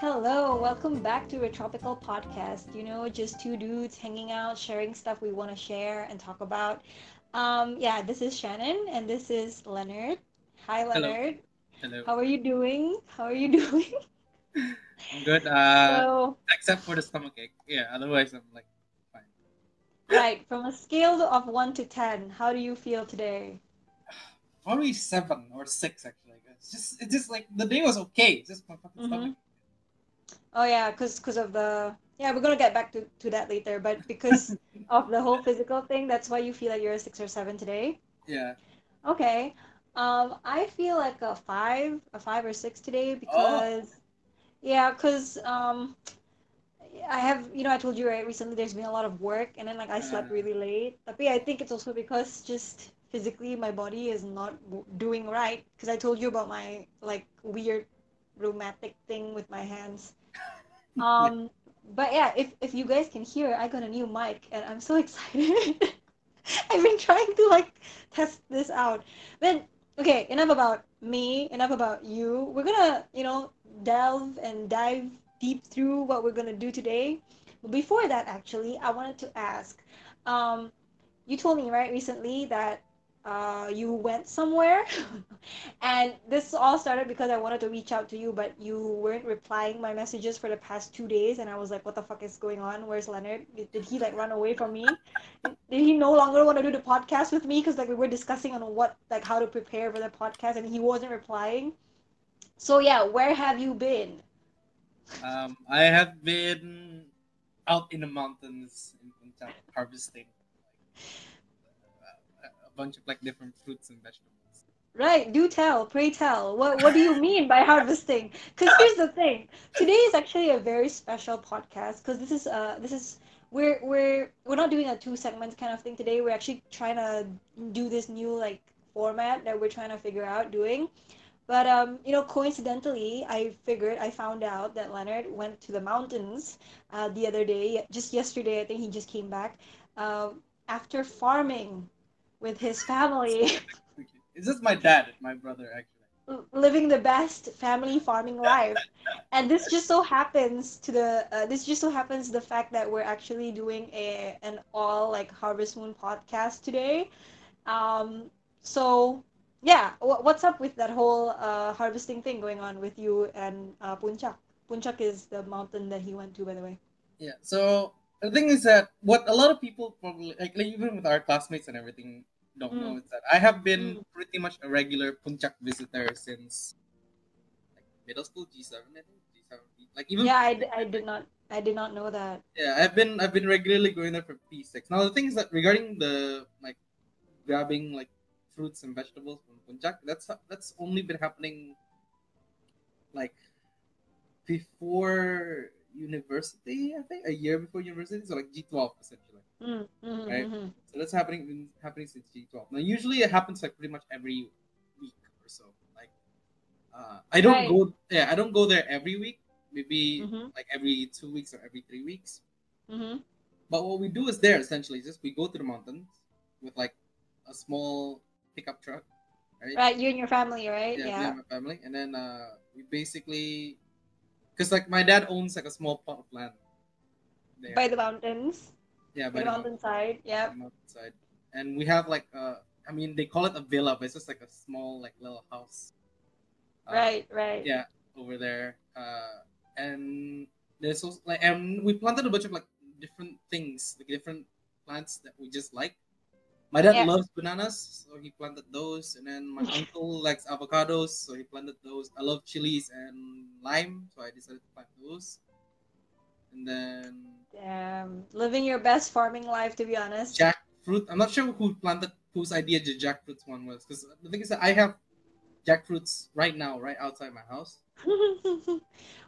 Hello, welcome back to a tropical podcast. You know, just two dudes hanging out, sharing stuff we want to share and talk about. Um, yeah, this is Shannon and this is Leonard. Hi, Leonard. Hello. How are you doing? How are you doing? I'm good. Uh, so, except for the stomach ache. Yeah. Otherwise, I'm like fine. right, from a scale of 1 to 10, how do you feel today? Probably seven or six actually. It's just it's just like the day was okay. It's just my fucking Mhm. stomach. Oh yeah, cause cause of the yeah, we're gonna get back to, to that later, but because of the whole physical thing, that's why you feel like you're a six or seven today. Yeah. Okay. Um, I feel like a five, a five or six today because yeah, cause um I have you know I told you right recently there's been a lot of work and then like I slept really late. Tapi I think it's also because just physically my body is not doing right because I told you about my like weird rheumatic thing with my hands. Um, but yeah, if if you guys can hear, I got a new mic and I'm so excited. I've been trying to like test this out. But okay, enough about me, enough about you. We're gonna, you know, delve and dive deep through what we're gonna do today. But before that, actually, I wanted to ask, um, you told me right recently that uh, you went somewhere, and this all started because I wanted to reach out to you, but you weren't replying my messages for the past two days, and I was like, "What the fuck is going on? Where's Leonard? Did, he like run away from me? Did, he no longer want to do the podcast with me? Because like we were discussing on what like how to prepare for the podcast, and he wasn't replying. So yeah, where have you been? Um, I have been out in the mountains in Puncak harvesting bunch of like different fruits and vegetables. Right, do tell, pray tell. What what do you mean by harvesting? Because here's the thing. Today is actually a very special podcast because this is uh this is we're we're we're not doing a two segments kind of thing today. We're actually trying to do this new like format that we're trying to figure out doing. But um, you know, coincidentally, I figured I found out that Leonard went to the mountains uh, the other day. Just yesterday, I think he just came back um, after farming with his family. It's just my dad, my brother actually. living the best family farming life and this just so happens to the uh, this just so happens the fact that we're actually doing a an all like harvest moon podcast today um so yeah wh- what's up with that whole uh harvesting thing going on with you and uh Puncak Puncak is the mountain that he went to by the way Yeah. So the thing is that what a lot of people probably like, like even with our classmates and everything don't know is that I have been mm. pretty much a regular Puncak visitor since like middle school G seven I think G seven like even yeah I, I did not i did not know that. Yeah I've been I've been regularly going there for P six. Now the thing is that regarding the like grabbing like fruits and vegetables from Puncak that's that's only been happening like before university I think a year before university so like G twelve essentially. mm, mhm, Right. mhm. So that's happening happening since G12. Now usually it happens like pretty much every week or so. Like uh, I don't Right. go yeah, I don't go there every week. Maybe Mhm. like every two weeks or every three weeks. Mhm. But what we do is there essentially is just we go to the mountains with like a small pickup truck, right? right you and your family right Yeah, yeah my family. And then uh, we basically because like my dad owns like a small plot of land there. by the mountains yeah, by by the mountainside yeah mountainside. And we have like uh I mean they call it a villa, but it's just like a small like little house. Uh, right right Yeah, over there. Uh and there's also like and we planted a bunch of like different things, like different plants that we just like. My dad Yeah. loves bananas, so he planted those, and then my uncle likes avocados, so he planted those. I love chilies and lime, so I decided to plant those. And then Damn, living your best farming life, to be honest. jackfruit. I'm not sure who planted whose idea the jackfruit one was because the thing is that I have jackfruits right now, right outside my house.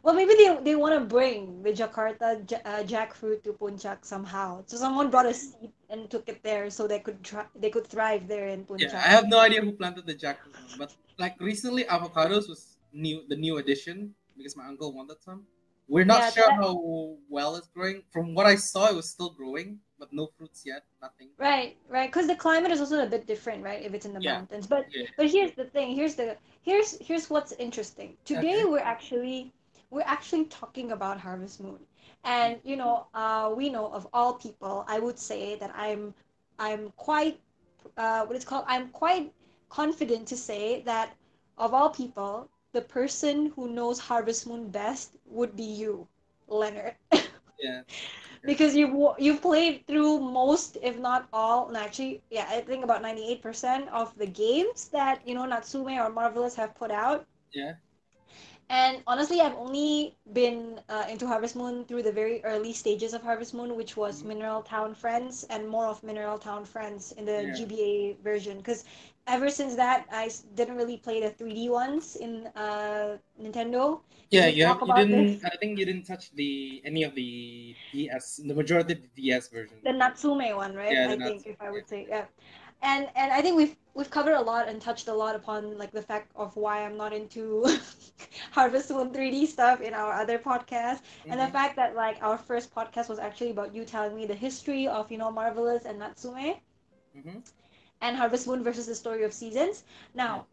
well, maybe they, they want to bring the Jakarta ja- uh, jackfruit to Puncak somehow. So someone brought a seed and took it there, so they could try they could thrive there in Puncak. Yeah, I have no idea who planted the jackfruit, but like recently, avocados was new, the new addition because my uncle wanted some. We're not Yeah, sure that- how well it's growing. From what I saw, it was still growing, but no fruits yet, nothing. Right, right. Because the climate is also a bit different, right? If it's in the Yeah. mountains. But Yeah. but here's the thing. Here's the here's here's what's interesting. Today Okay. we're actually we're actually talking about Harvest Moon. And you know, uh, we know of all people, I would say that I'm I'm quite uh, what it's called. I'm quite confident to say that of all people, the person who knows Harvest Moon best would be you, Leonard. Yeah. Because you've you've played through most, if not all, and actually, yeah, I think about ninety eight percent of the games that you know Natsume or Marvelous have put out. Yeah. And honestly, I've only been uh, into Harvest Moon through the very early stages of Harvest Moon, which was Mhm. Mineral Town Friends and more of Mineral Town Friends in the Yeah. GBA version. Because ever since that, I didn't really play the 3D ones in uh, Nintendo. Yeah, you, have, you didn't. this? I think you didn't touch the any of the DS, the majority of the DS version. The Natsume one, right? Yeah, I think, if I would say, yeah. And and I think we've we've covered a lot and touched a lot upon like the fact of why I'm not into Harvest Moon 3D stuff in our other podcast. and the Mhm. fact that like our first podcast was actually about you telling me the history of you know marvelous and natsume Mhm. And harvest moon versus the story of seasons now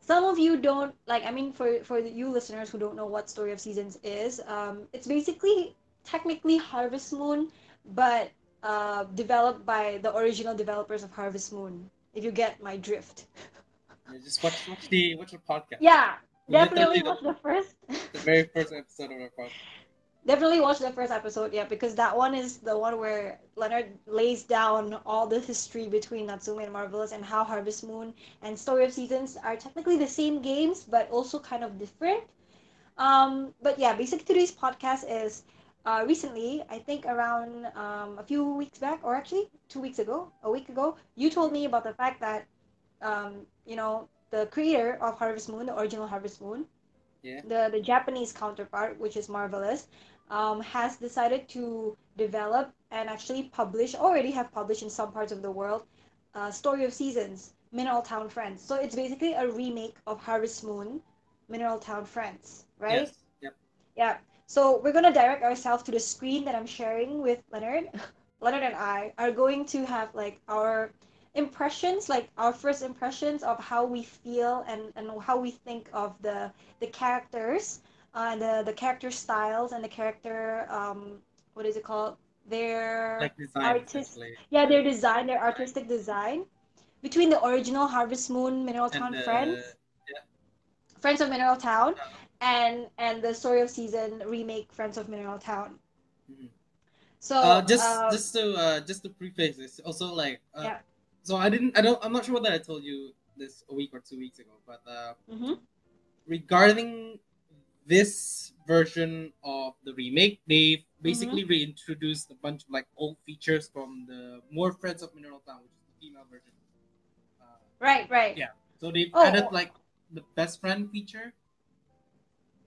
some of you don't like i mean for for you listeners who don't know what story of seasons is um, it's basically technically harvest moon but uh, developed by the original developers of harvest moon if you get my drift Yeah, just watch watch the watch the podcast. yeah definitely watch the first The very first episode of our podcast. Definitely watch the first episode, yeah, because that one is the one where Leonard lays down all the history between Natsume and Marvelous and how Harvest Moon and Story of Seasons are technically the same games, but also kind of different. Um, but yeah, basically today's podcast is uh, recently, I think around um, a few weeks back, or actually two weeks ago, a week ago, you told me about the fact that, um, you know, the creator of Harvest Moon, the original Harvest Moon, Yeah. the the Japanese counterpart, which is Marvelous, um, has decided to develop and actually publish, already have published in some parts of the world, uh, Story of Seasons, Mineral Town Friends. So it's basically a remake of Harvest Moon, Mineral Town Friends, right? Yes. Yep. Yeah. So we're gonna direct ourselves to the screen that I'm sharing with Leonard. Leonard and I are going to have like our impressions, like our first impressions of how we feel and, and how we think of the the characters, uh, the the character styles and the character um what is it called? Their Like design. artist- yeah, their design, their artistic design between the original Harvest Moon Mineral Town uh, Friends, Friends of Mineral Town, and and the Story of Season remake Friends of Mineral Town. Mhm. So uh, just uh, just to uh, just to preface this, also like uh, Yeah. So I didn't. I don't. I'm not sure whether I told you this a week or two weeks ago, but uh, mhm. regarding this version of the remake, they basically Mm-hmm. reintroduced a bunch of like old features from the more Friends of Mineral Town, which is the female version. Uh, right, right. Yeah. so they Oh. added like the best friend feature.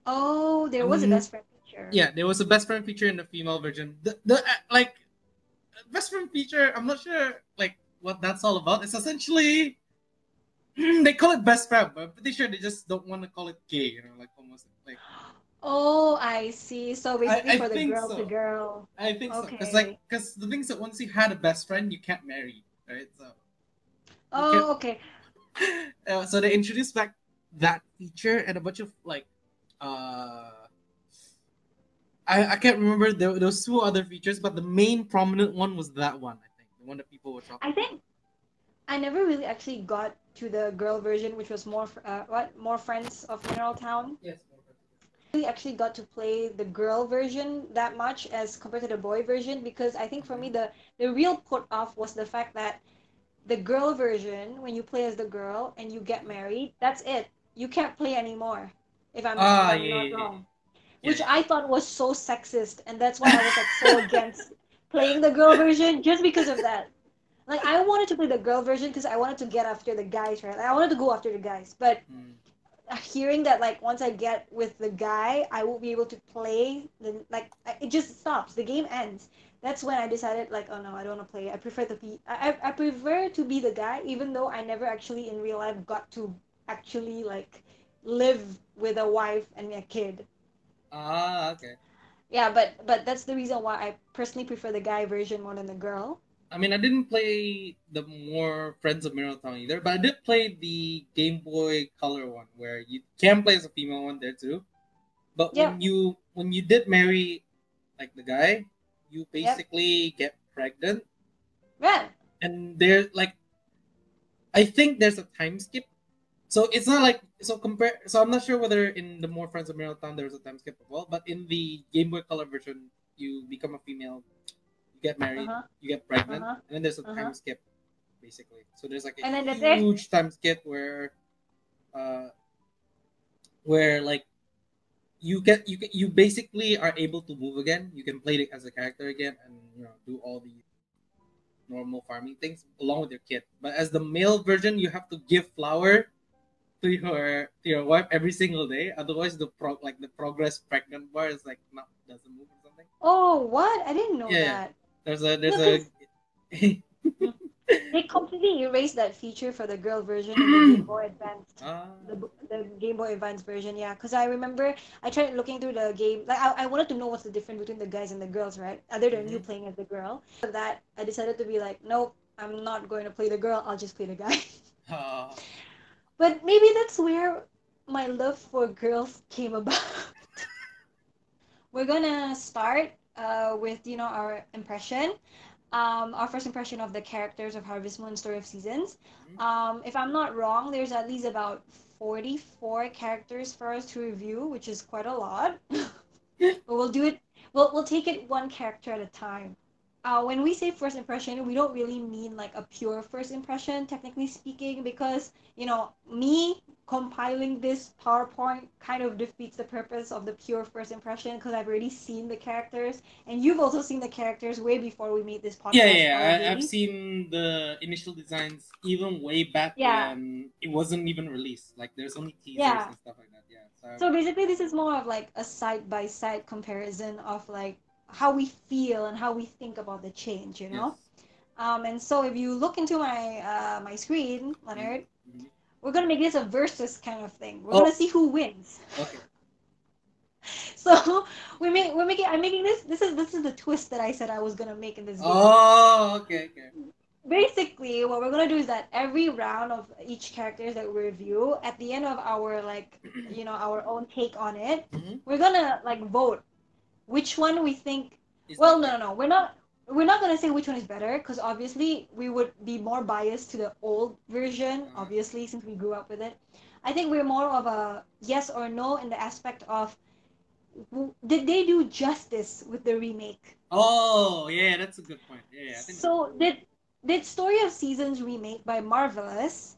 Oh, there was a Um, best friend feature. Yeah, there was a best friend feature in the female version. The the uh, like best friend feature. I'm not sure like what that's all about. It's essentially they call it best friend, but I'm pretty sure they just don't want to call it gay. You know, like almost like Oh, I see. So basically I for the girl so. to girl. I think so. Because like because the thing is that once you had a best friend, you can't marry, right? So Oh, okay. uh, so they introduced back that feature and a bunch of like uh I, I can't remember there, there was two other features but the main prominent one was that one i the one that people were talking I think I never really actually got to the girl version, which was more uh, what? More Friends of Mineral Town. yes really actually got to play the girl version that much as compared to the boy version because I think for me the the real put off was the fact that the girl version when you play as the girl and you get married that's it. You can't play anymore if I'm, Ah, if I'm yeah, not yeah, wrong. Yeah, which. I thought was so sexist and that's why I was like so against playing the girl version just because of that like I wanted to play the girl version because I wanted to get after the guys right I wanted to go after the guys but Hmm. hearing that like once I get with the guy, I won't be able to play. The like it just stops. The game ends. That's when I decided like, oh no, I don't want to play. I prefer to be. I I prefer to be the guy, even though I never actually in real life got to actually like live with a wife and a kid. ah okay Yeah, but but that's the reason why I personally prefer the guy version more than the girl. i mean i didn't play the more friends of town either but i did play the game boy color one where you can play as a female one there too But Yeah. when you when you did marry like the guy, you basically get pregnant Right. and there's like I think there's a time skip. So it's not like so compare so I'm not sure whether in the more Friends of Mineral Town there's a time skip as well, but in the Game Boy Color version you become a female, you get married, Uh-huh. you get pregnant, Uh-huh. and then there's a Uh-huh. time skip basically. So there's like a And then huge time skip where uh where like you get you you basically are able to move again. You can play it as a character again and you know do all the normal farming things along with your kid. But as the male version, you have to give flour to your to your wife every single day. Otherwise, the pro like the progress pregnant bar is like not doesn't move or something. Oh, what? I didn't know Yeah. that. There's a there's No, a They completely erased that feature for the girl version in the Game Boy Advance. ah, The, the Game Boy Advance version, yeah. Because I remember I tried looking through the game. Like, I, I wanted to know what's the difference between the guys and the girls, right? Other than you Mhm. playing as the girl. For that, I decided to be like, nope, I'm not going to play the girl. I'll just play the guy. ah, But maybe that's where my love for girls came about. We're gonna start uh, with you know our impression, um, our first impression of the characters of Harvest Moon: Story of Seasons. Mhm. Um, if I'm not wrong, there's at least about 44 characters for us to review, which is quite a lot. but we'll do it. We'll we'll take it one character at a time. Uh, when we say first impression, we don't really mean like a pure first impression, technically speaking, because you know me compiling this PowerPoint kind of defeats the purpose of the pure first impression because I've already seen the characters, and you've also seen the characters way before we made this podcast. yeah, yeah. I. I've seen the initial designs even way back Yeah. when it wasn't even released. Like there's only teasers Yeah. and stuff like that. Yeah. So, So basically, this is more of like a side by side comparison of like how we feel and how we think about the change, you know. yes. Um, and so if you look into my uh, my screen, Leonard, Mhm. we're gonna make this a versus kind of thing. We're Oh. gonna see who wins. Okay. So we make we're making I'm making this this is this is the twist that I said I was gonna make in this game. Oh, okay, okay. Basically, what we're gonna do is that every round of each characters that we review, at the end of our like you know our own take on it, Mhm. we're gonna like vote which one we think Is well no no no we're not we're not gonna say which one is better because obviously we would be more biased to the old version Uh-huh. obviously since we grew up with it i think we're more of a yes or no in the aspect of w- did they do justice with the remake Oh, yeah, that's a good point. Yeah, yeah I think so did did story of seasons remake by marvelous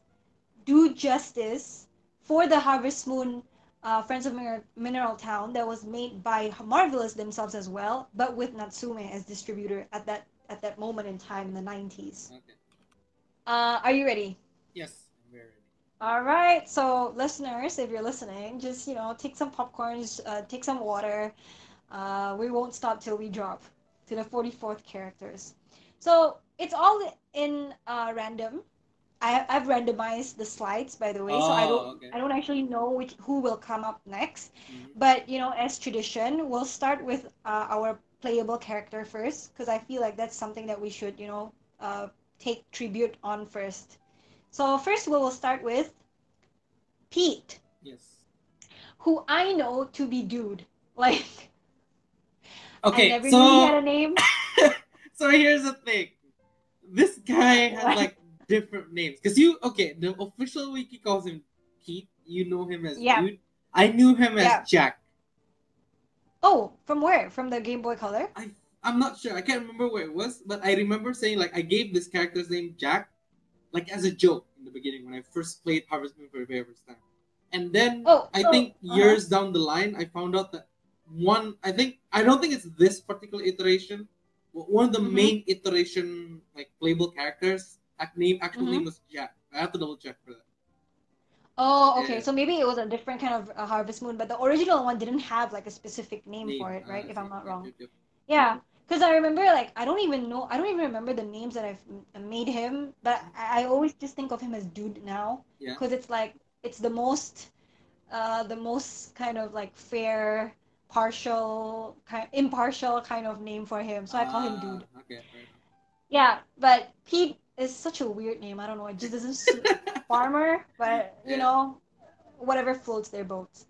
do justice for the harvest moon uh, friends of Mineral, mineral town that was made by marvelous themselves as well but with natsume as distributor at that at that moment in time in the 90s Okay. uh, are you ready? Yes, I'm very ready. all right so listeners if you're listening just you know take some popcorns uh, take some water. Uh, we won't stop till we drop to the 44th characters. So it's all in uh, random I, I've randomized the slides by the way so i Oh, don't okay. i don't actually know which who will come up next Mhm. but you know as tradition we'll start with uh, our playable character first because i feel like that's something that we should you know uh, take tribute on first so first we will start with pete Yes. who i know to be dude like I Okay, never knew he had so a name so here's the thing. This guy has like different names. Cause you okay, the official wiki calls him Pete. You know him as Yeah. dude. I knew him as Yeah. Jack. oh from where from the game boy color I I'm not sure. I can't remember where it was, but I remember saying like I gave this character's name Jack, like as a joke in the beginning when I first played Harvest Moon for the very first time. And then Oh, I so- think uh-huh. years down the line, I found out that one. I think I don't think it's this particular iteration. but One of the Mhm. main iteration like playable characters, act name actual Mhm. name was Jack. I have to double check for that. oh okay Yeah. so maybe it was a different kind of uh, harvest moon but the original one didn't have like a specific name, Name. for it right Ah, if i'm not wrong yep, yep. Yeah, because I remember like I don't even know I don't even remember the names that I've made him, but I, I always just think of him as dude now Yeah. because it's like it's the most, uh, the most kind of like fair, partial, kind impartial kind of name for him. So I call him Ah, dude. Okay. fair. Yeah, but Pete is such a weird name. I don't know. It just doesn't suit farmer, but you Yeah. know, whatever floats their boats.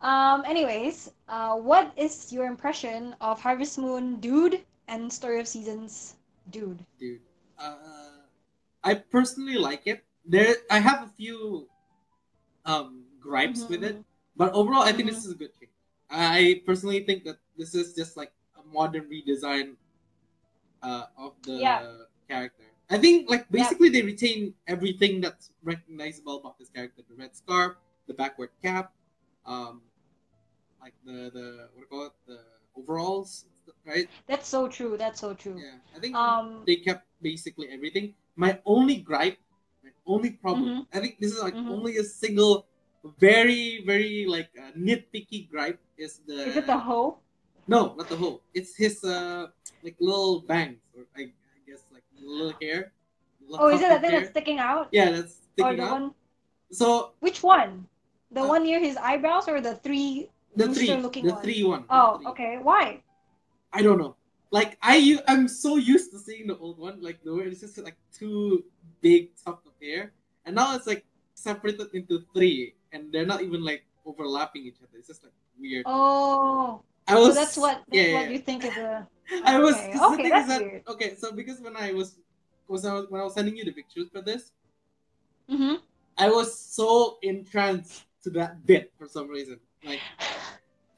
Um. Anyways, uh, what is your impression of Harvest Moon, Dude, and Story of Seasons, Dude? dude. Uh, I personally like it. There, I have a few um gripes with it, Mhm. but overall, I think Mhm. this is a good change. I personally think that this is just like a modern redesign uh, of the Yeah. character. I think like basically they retain everything that's recognizable about this character: the red scarf, the backward cap, um, like the the what do you call it, the overalls, right? That's so true. That's so true. Yeah, I think Um. they kept basically everything. My only gripe, my only problem, Mm-hmm. I think this is like Mhm. only a single, very very like uh, nitpicky gripe is the. Is it the hoe? No, not the whole. It's his uh like little bangs or like little hair. little Oh, is it that thing hair. that's sticking out? Yeah, that's Or sticking the out. one? So Which one? The Uh, one near his eyebrows or the three? the three, Rooster-looking the one. three one. Oh, three. okay. Why? I don't know. Like I, I'm so used to seeing the old one, like the way it's just like two big tufts of hair, and now it's like separated into three, and they're not even like overlapping each other. It's just like weird. Oh, I so that's what that's yeah, what you think is a. I was. Okay, okay, thing that's is that weird. okay, so because when I was was I was, when I was sending you the pictures for this, Mm-hmm. I was so entranced to that bit for some reason. Like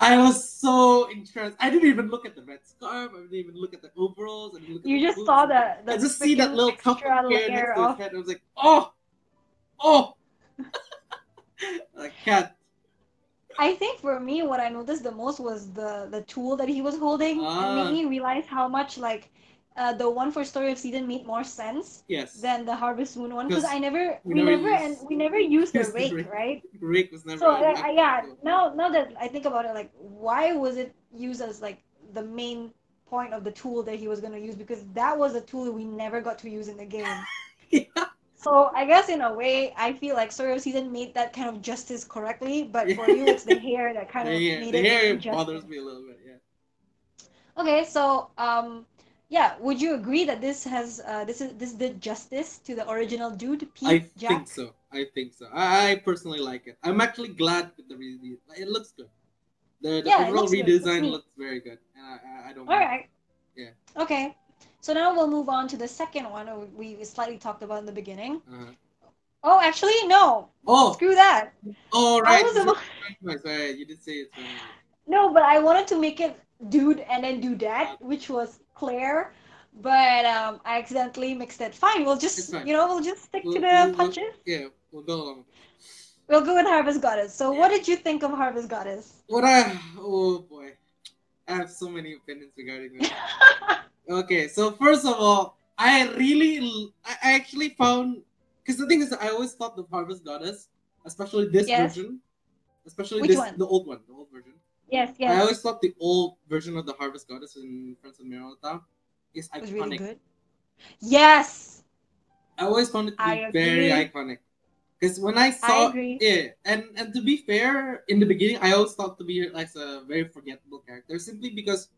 I was so entranced. I didn't even look at the red scarf. I didn't even look at the overalls. I didn't look at You the just boots. saw that. the I just see that little tuft of hair next to his head. I was like, oh, oh. I can't. I think for me, what I noticed the most was the the tool that he was holding. It Ah. made me realize how much like. Uh, the one for Story of Season made more sense Yes. than the Harvest Moon one because I never we we, never never and we never used the use the rake, rake. right? Rick was never. So uh, I- yeah, now now that I think about it, like why was it used as like the main point of the tool that he was gonna use? Because that was a tool we never got to use in the game. yeah. So I guess in a way, I feel like Story of Season made that kind of justice correctly, but for you, it's the hair that kind of Yeah, made the it hair injustice. bothers me a little bit. Yeah. Okay, so um, yeah, would you agree that this has uh, this is this did justice to the original dude, Pete I Jack? think so. I think so. I, I personally like it. I'm actually glad with the re- It looks good. The, the Yeah, overall looks redesign looks very good, and I, I, I don't. All right. Yeah. Okay. So now we'll move on to the second one we slightly talked about in the beginning. Uh-huh. Oh, actually, no. Oh, Screw that. I right. was Sorry, you did say it's. Right. No, but I wanted to make it dude and then do that, which was Claire. But um, I accidentally mixed it. Fine, we'll just, you know, we'll just stick We'll- to we'll- the we'll- punches. Yeah, we'll go along. We'll go with Harvest Goddess. So, Yeah. what did you think of Harvest Goddess? What I oh boy, I have so many opinions regarding this. Okay, so first of all, I really, I actually found because the thing is, I always thought the Harvest Goddess, especially this Yes. version, especially Which this one? the old one, the old version. yes, yes. I always thought the old version of the Harvest Goddess in Friends of Mirror is It was really good. Yes. I always found it to be very iconic. Because when I saw agree. it, and and to be fair, in the beginning, I always thought to be like a very forgettable character, simply because,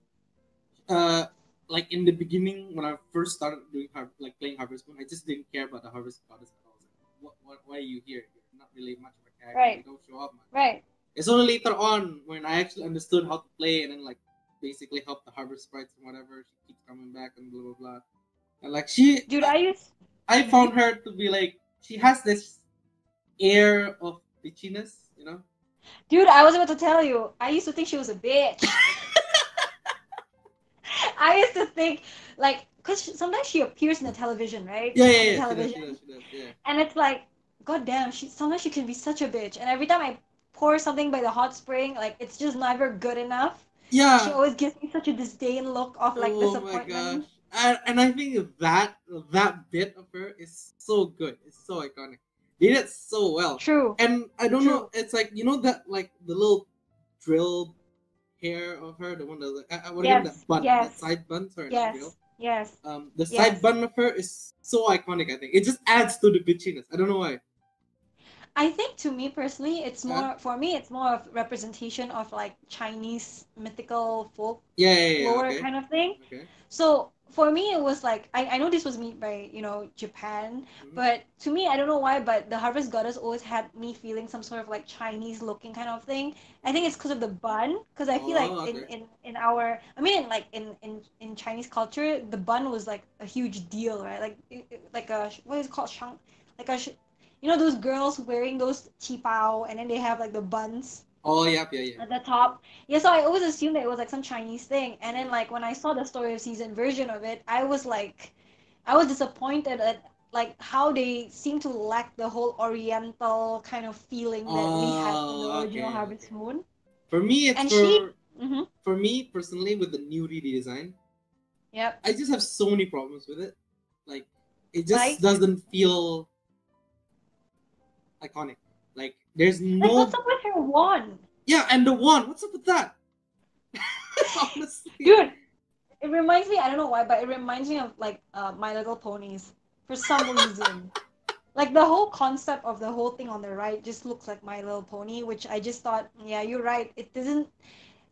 uh, like in the beginning when I first started doing har- like playing Harvest Moon, I just didn't care about the Harvest Goddess at all. I was like, what, what, why are you here? You're not really much of a character. Right. You don't show up much. Right. It's only later on when I actually understood how to play and then like basically help the Harvest sprites and whatever. She keeps coming back and blah blah blah. And like she, Dude, I used. I found her to be like she has this air of bitchiness, you know. Dude, I was about to tell you. I used to think she was a bitch. I used to think, like, because sometimes she appears in the television, right? Yeah, yeah, the yeah. She does, television. she does, she does, yeah. And it's like, god damn, she sometimes she can be such a bitch. And every time I pour something by the hot spring, like it's just never good enough. Yeah. She always gives me such a disdain look of like oh my disappointment. gosh. And, and I think that that bit of her is so good. It's so iconic. They did it so well. True. And I don't True. know. It's like you know that like the little drill hair of her, the one that like, uh, what Yes, that bun, yes. that side bun. Sorry, Yes. drill. Yes. Um, the Yes. side bun of her is so iconic. I think it just adds to the bitchiness. I don't know why. I think to me personally, it's more for me. It's more of representation of like Chinese mythical folk Yeah, yeah, yeah. lore okay. kind of thing. okay. So for me it was like I, I know this was made by you know japan Mhm. but to me i don't know why but the harvest goddess always had me feeling some sort of like chinese looking kind of thing i think it's because of the bun because i feel Oh, like in, okay. in in our i mean in like in in in chinese culture the bun was like a huge deal right like it- it- like a what is it called shang like a you know those girls wearing those qipao and then they have like the buns Oh, yeah, yeah, yeah. at the top. Yeah, so I always assumed that it was like some Chinese thing. And then like when I saw the story of season version of it, I was like I was disappointed at like how they seem to lack the whole oriental kind of feeling that we had in the Oh, original okay, Harvest. Moon. For me, it's And for she- hmm for me personally with the new redesign. Yep. I just have so many problems with it. Like, it just Like? doesn't feel iconic. Like, there's Like no what's up with her wand? yeah, and the one. What's up with that? Honestly, Dude, it reminds me, I don't know why, but it reminds me of like uh, My Little Ponies for some reason. Like the whole concept of the whole thing on the right just looks like My Little Pony, which I just thought, yeah, you're right. It doesn't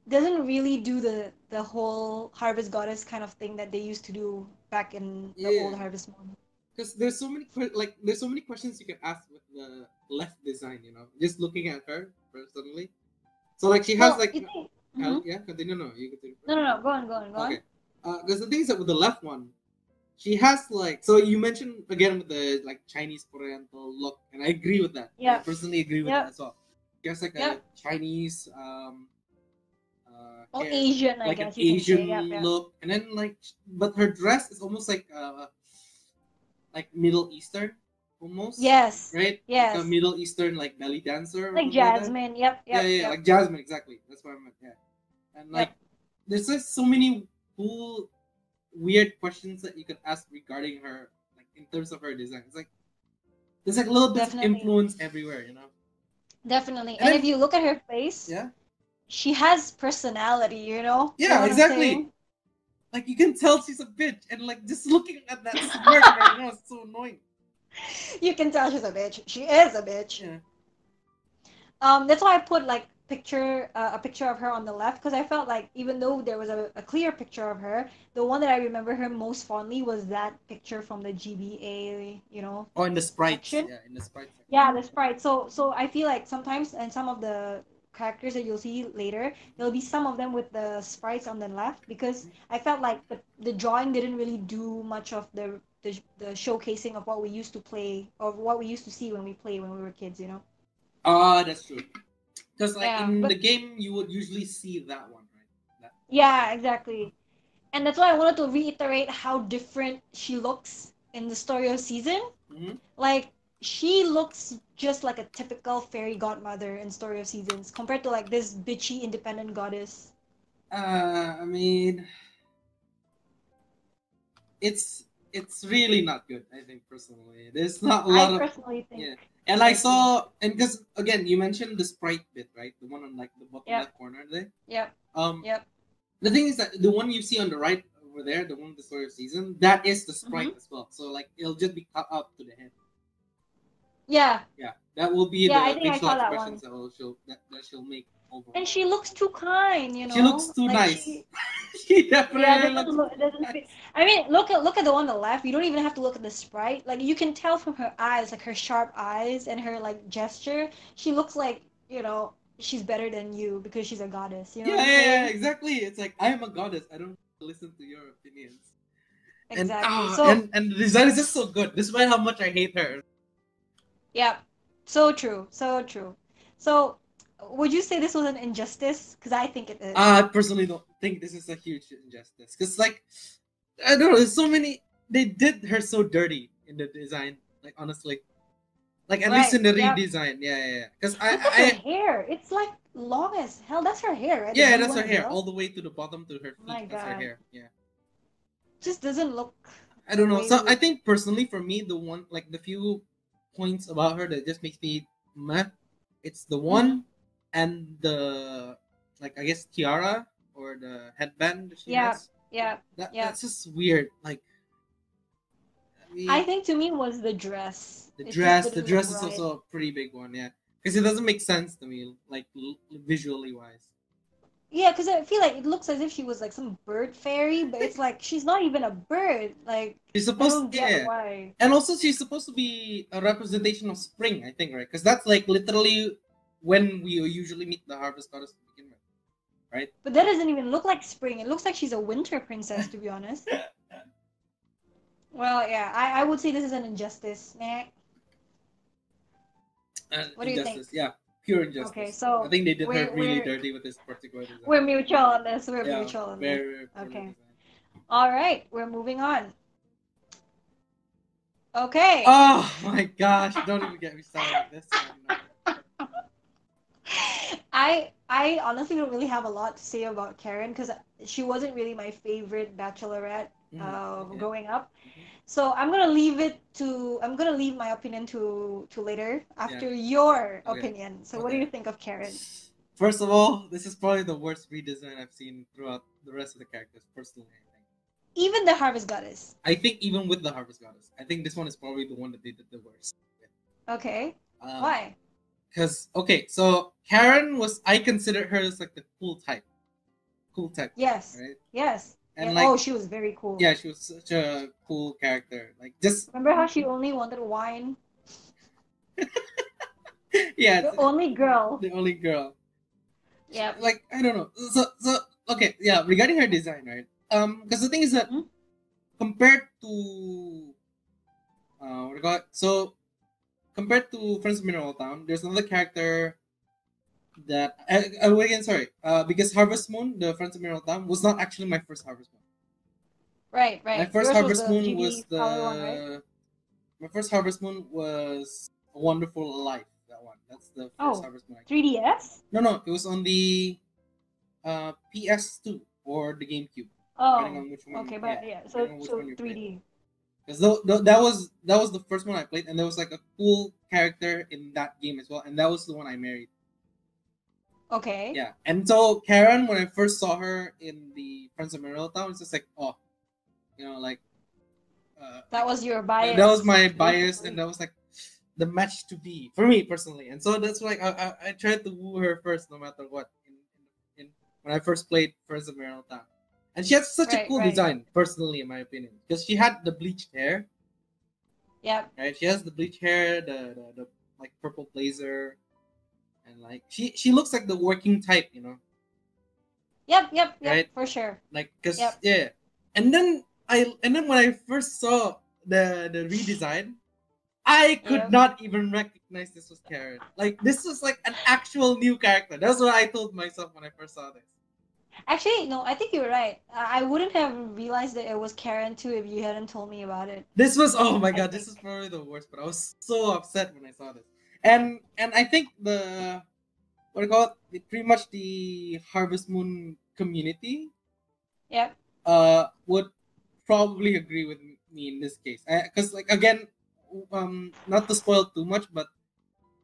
doesn't really do the the whole Harvest Goddess kind of thing that they used to do back in the Yeah. old Harvest Moon. Because there's so many like there's so many questions you can ask with the left design. You know, just looking at her personally. So like she has Well, like think- uh, Mhm. yeah, continue. No, you continue. No, no, no. Go on, go on, go on. Okay. Because the thing is that with the left one, she has like so you mentioned again with the like Chinese Oriental look, and I agree with that. I Yeah. personally agree with Yeah. that as well. She has like Yeah. a Chinese um uh Or hair- Asian, I like an guess you Asian say. Yeah. look, and then like but her dress is almost like uh like Middle Eastern almost. Yes. Right? Yes. Like a Middle Eastern like belly dancer. Like. Jasmine. Yep, yep. yeah, yeah, yep. like Jasmine, exactly. That's what I meant. Yeah, and Yep. like, there's just so many cool, weird questions that you could ask regarding her, like in terms of her design. It's like there's like a little bits of influence everywhere, you know. Definitely. And And, then- if you look at her face, Yeah, she has personality, you know? You Yeah, know what I'm exactly. Like you can tell she's a bitch, and like just looking at that smirk, right now, it's so annoying. You can tell she's a bitch. She is a bitch. Yeah, Um, that's why I put like picture uh, a picture of her on the left because I felt like even though there was a, a clear picture of her, the one that I remember her most fondly was that picture from the GBA, you know, oh, in the sprite. Section? Yeah, in the section. Yeah, the sprite. So so I feel like sometimes and some of the characters that you'll see later, there'll be some of them with the sprites on the left because I felt like the, the drawing didn't really do much of the, the the showcasing of what we used to play or what we used to see when we played when we were kids, you know. Ah, that's true. Because like Yeah, in but- the game, you would usually see that one, right? That, Yeah, exactly. And that's why I wanted to reiterate how different she looks in the story of season. Mhm. Like she looks just like a typical fairy godmother in Story of Seasons compared to like this bitchy independent goddess. Uh, I mean, it's it's really not good. I think personally, there's not a lot I of, personally think. yeah. and I saw, and because again, you mentioned the sprite bit, right? The one on like the bottom Yep. left corner there. Yep. Um, Yep. the thing is that the one you see on the right over there, the one with the story of season, that is the sprite Mm-hmm. as well. So like, it'll just be cut up to the head. Yeah, Yeah, that will be Yeah, the I facial saw that expressions that will she'll that, that she'll make over. and she looks too kind, you know. She looks too Like, nice. she- she definitely yeah, doesn't look, doesn't fit. I mean, look at look at the one on the left. You don't even have to look at the sprite. Like you can tell from her eyes, like her sharp eyes and her like gesture. She looks like you know she's better than you because she's a goddess. You know yeah, yeah, yeah, exactly. It's like I am a goddess. I don't listen to your opinions. Exactly. And, ah, so and and the design is just so good, despite how much I hate her. Yeah, so true, so true. So would you say this was an injustice? Because I think it is. I personally don't think this is a huge injustice. Cause like I don't know, there's so many. They did her so dirty in the design. Like honestly, like at least in the yeah. redesign, yeah, yeah. yeah. Cause I, Look at her I hair. It's like long as hell. That's her hair, right? Yeah, that's her hair, all the way to the bottom to her feet. My that's her hair. Yeah. Just doesn't look. I don't know. So I think personally for me, the one like the few points about her that just makes me meh, it's the one and the like I guess tiara or the headband she Yeah, has. Yeah, That, yeah. That's just weird. Like I, mean, I think to me was the dress. the dress, the dress is also a pretty big one, yeah. Because it doesn't make sense to me, like l- visually wise. Yeah, because I feel like it looks as if she was like some bird fairy, but it's like she's not even a bird. Like She's supposed to, yeah. why. And also, she's supposed to be a representation of spring, I think, right? Because that's like literally when we usually meet the harvest goddess to begin with, right? But that doesn't even look like spring. It looks like she's a winter princess, to be honest. Well, yeah, I, I would say this is an injustice. What do you think? yeah, pure injustice. Okay, so I think they did her really dirty with this particular design. We're mutual on this. We're yeah, mutual on this. very, very Okay. designed. All right, we're moving on. Okay. Oh my gosh! Don't even get me started on this. I I honestly don't really have a lot to say about Karen because she wasn't really my favorite bachelorette Mhm, uh, okay. growing up. Mhm. So I'm gonna leave it to I'm gonna leave my opinion to to later after your Okay. opinion. So what do you think of Karen? First of all, this is probably the worst redesign I've seen throughout the rest of the characters, personally. I think. Even the Harvest Goddess. I think even with the Harvest Goddess, I think this one is probably the one that they did the worst. Okay. Um, Why? Because okay, so Karen was I considered her as like the cool type, cool type, Yes. right? Yes. And Yeah, like oh, she was very cool. yeah, she was such a cool character. Like just Remember how she only wanted wine? yeah, The only girl. the only girl. Yeah. like I don't know. So so okay, yeah. Regarding her design, right? Um, because the thing is that Mhm. compared to uh, what do you call it? So compared to Friends of Mineral Town, there's another character that uh, uh, again sorry uh because Harvest Moon, the Friends of Mineral Town, was not actually my first Harvest Moon. Right, right. My first Yours Harvest the Moon GD was the one, right? my first Harvest Moon was a Wonderful Life. That one. That's the first Oh. Harvest Moon. I 3DS? No, no, it was on the uh, PS2 or the GameCube, depending Oh, on which one. okay, but yeah, so depending on which so one you played. 3D. Because that was that was the first one I played, and there was like a cool character in that game as well, and that was the one I married. Okay. Yeah, and so Karen, when I first saw her in the Friends of Mineral Town, it's just like, oh, you know, like. Uh, That was your bias. that was my bias, and that was like the match to be for me personally. And so that's like I, I, I tried to woo her first, no matter what. In, in, in when I first played Friends of Mineral Town, and she had such a cool right. design, personally, in my opinion, because she had the bleached hair, Yep. right? She has the bleached hair, the, the, the like purple blazer, and like she she looks like the working type, you know, Yep, yep, yep, Right. for sure. like because Yep. yeah. And then I and then when I first saw the the redesign, I could not even recognize this was Karen. Like this was like an actual new character. That's what I told myself when I first saw this. Actually, no, I think you're right. I wouldn't have realized that it was Karen too if you hadn't told me about it. This was oh my god, this is probably the worst. But I was so upset when I saw this, and and I think the what do you call it? The, pretty much the Harvest Moon community Yeah. uh would probably agree with me in this case because like again um not to spoil too much but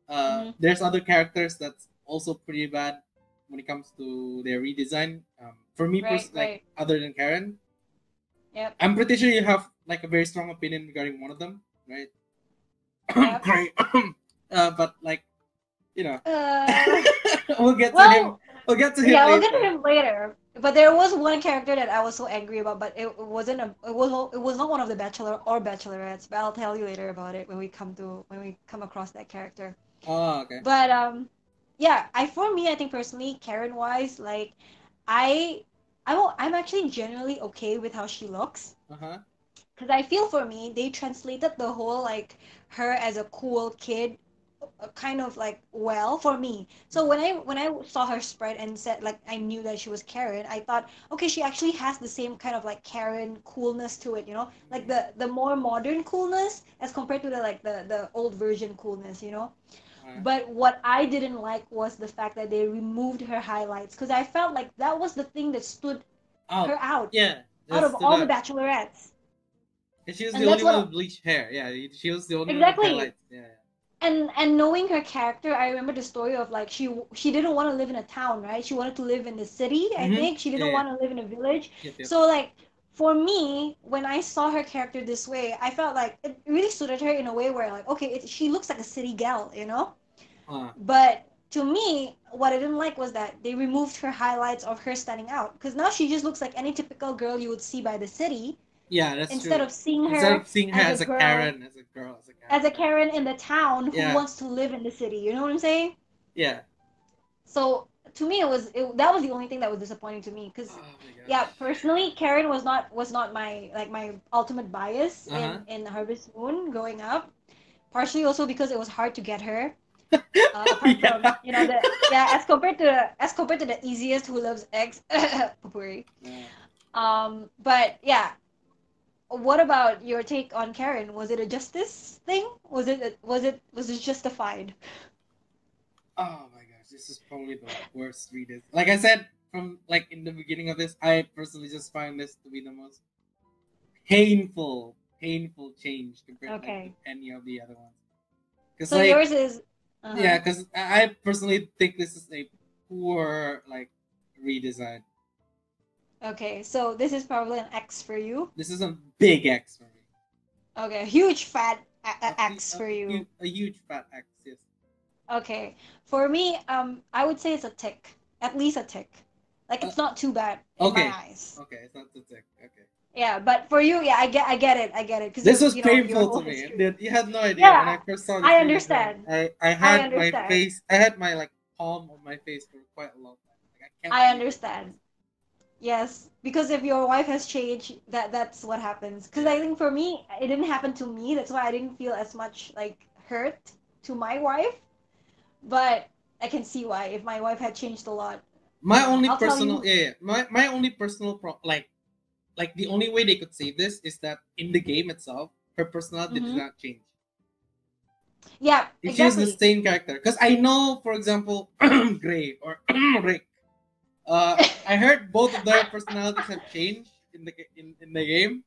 uh Mhm. there's other characters that's also pretty bad when it comes to their redesign um for me Right, pers- like other than karen Yep. i'm pretty sure you have like a very strong opinion regarding one of them right Yep. Great. uh but like you know Uh, we'll get to him well, we'll get to him yeah, we'll later. get to him later. But there was one character that I was so angry about, but it wasn't a it was it was not one of the bachelor or bachelorettes. But I'll tell you later about it when we come to when we come across that character. oh okay But um, yeah, I for me, I think personally, Karen wise, like, I I'm I'm actually generally okay with how she looks. uh-huh Because I feel for me, they translated the whole like her as a cool kid kind of like well for me. So when I when I saw her spread and said like I knew that she was Karen, I thought okay, she actually has the same kind of like Karen coolness to it, you know? Like the the more modern coolness as compared to the like the the old version coolness, you know? But what I didn't like was the fact that they removed her highlights because I felt like that was the thing that stood oh her out yeah out of all the- the bachelorettes. And she was And the only one with bleached hair. Yeah, she was the only Exactly. one with highlights. Yeah. And and knowing her character i remember the story of like she she didn't want to live in a town right she wanted to live in the city i Mhm. think she didn't yeah. want to live in a village Yep, yep. so like for me when i saw her character this way i felt like it really suited her in a way where like okay it, she looks like a city gal you know Uh, but to me, what I didn't like was that they removed her highlights of her standing out. Because now she just looks like any typical girl you would see by the city. Yeah, that's instead true. of seeing her Instead of seeing her as as, a girl- Karen, as a girl, as a Karen. as a Karen in the town who Yeah. wants to live in the city. You know what I'm saying? Yeah. So to me, it was it, that was the only thing that was disappointing to me. Because Oh yeah, personally, Karen was not was not my like my ultimate bias Uh-huh. in in Harvest Moon growing up. Partially also because it was hard to get her. Uh, apart Yeah. from you know the yeah as compared to as compared to the easiest who loves eggs Popuri. Yeah. Um, but yeah, what about your take on Karen? Was it a justice thing? Was it was it was it justified? Oh my gosh, this is probably the worst read. Is like I said from like in the beginning of this, I personally just find this to be the most painful, painful change compared Okay. to any of the other ones. Because So like yours is uh-huh. yeah, because I personally think this is a poor like redesign. Okay, so this is probably an X for you. This is a big X for me. Okay, huge fat a- a- A X for you. A huge fat X, yes. Okay, for me, um, I would say it's a tick, at least a tick. Like it's not too bad in Uh, okay. my eyes. Okay, it's not the tick. Okay. Yeah, but for you, yeah, I get, I get it, I get it. Because This was you know, painful to me. history. You had no idea Yeah, when I first saw this. I understand. I, I had my understand. face. I had my like palm on my face for quite a long time. Like, I, can't I understand. Yes, because if your wife has changed, that that's what happens. Because I think for me, it didn't happen to me. That's why I didn't feel as much like hurt to my wife. But I can see why if my wife had changed a lot. My only I'll personal, you- yeah, yeah. My my only personal pro, like, like the only way they could say this is that in the game itself, her personality Mhm. did not change. Yeah, If she was exactly. the same character, because I know, for example, Gray or Rick. Uh, I heard both of their personalities have changed in the in, in the game.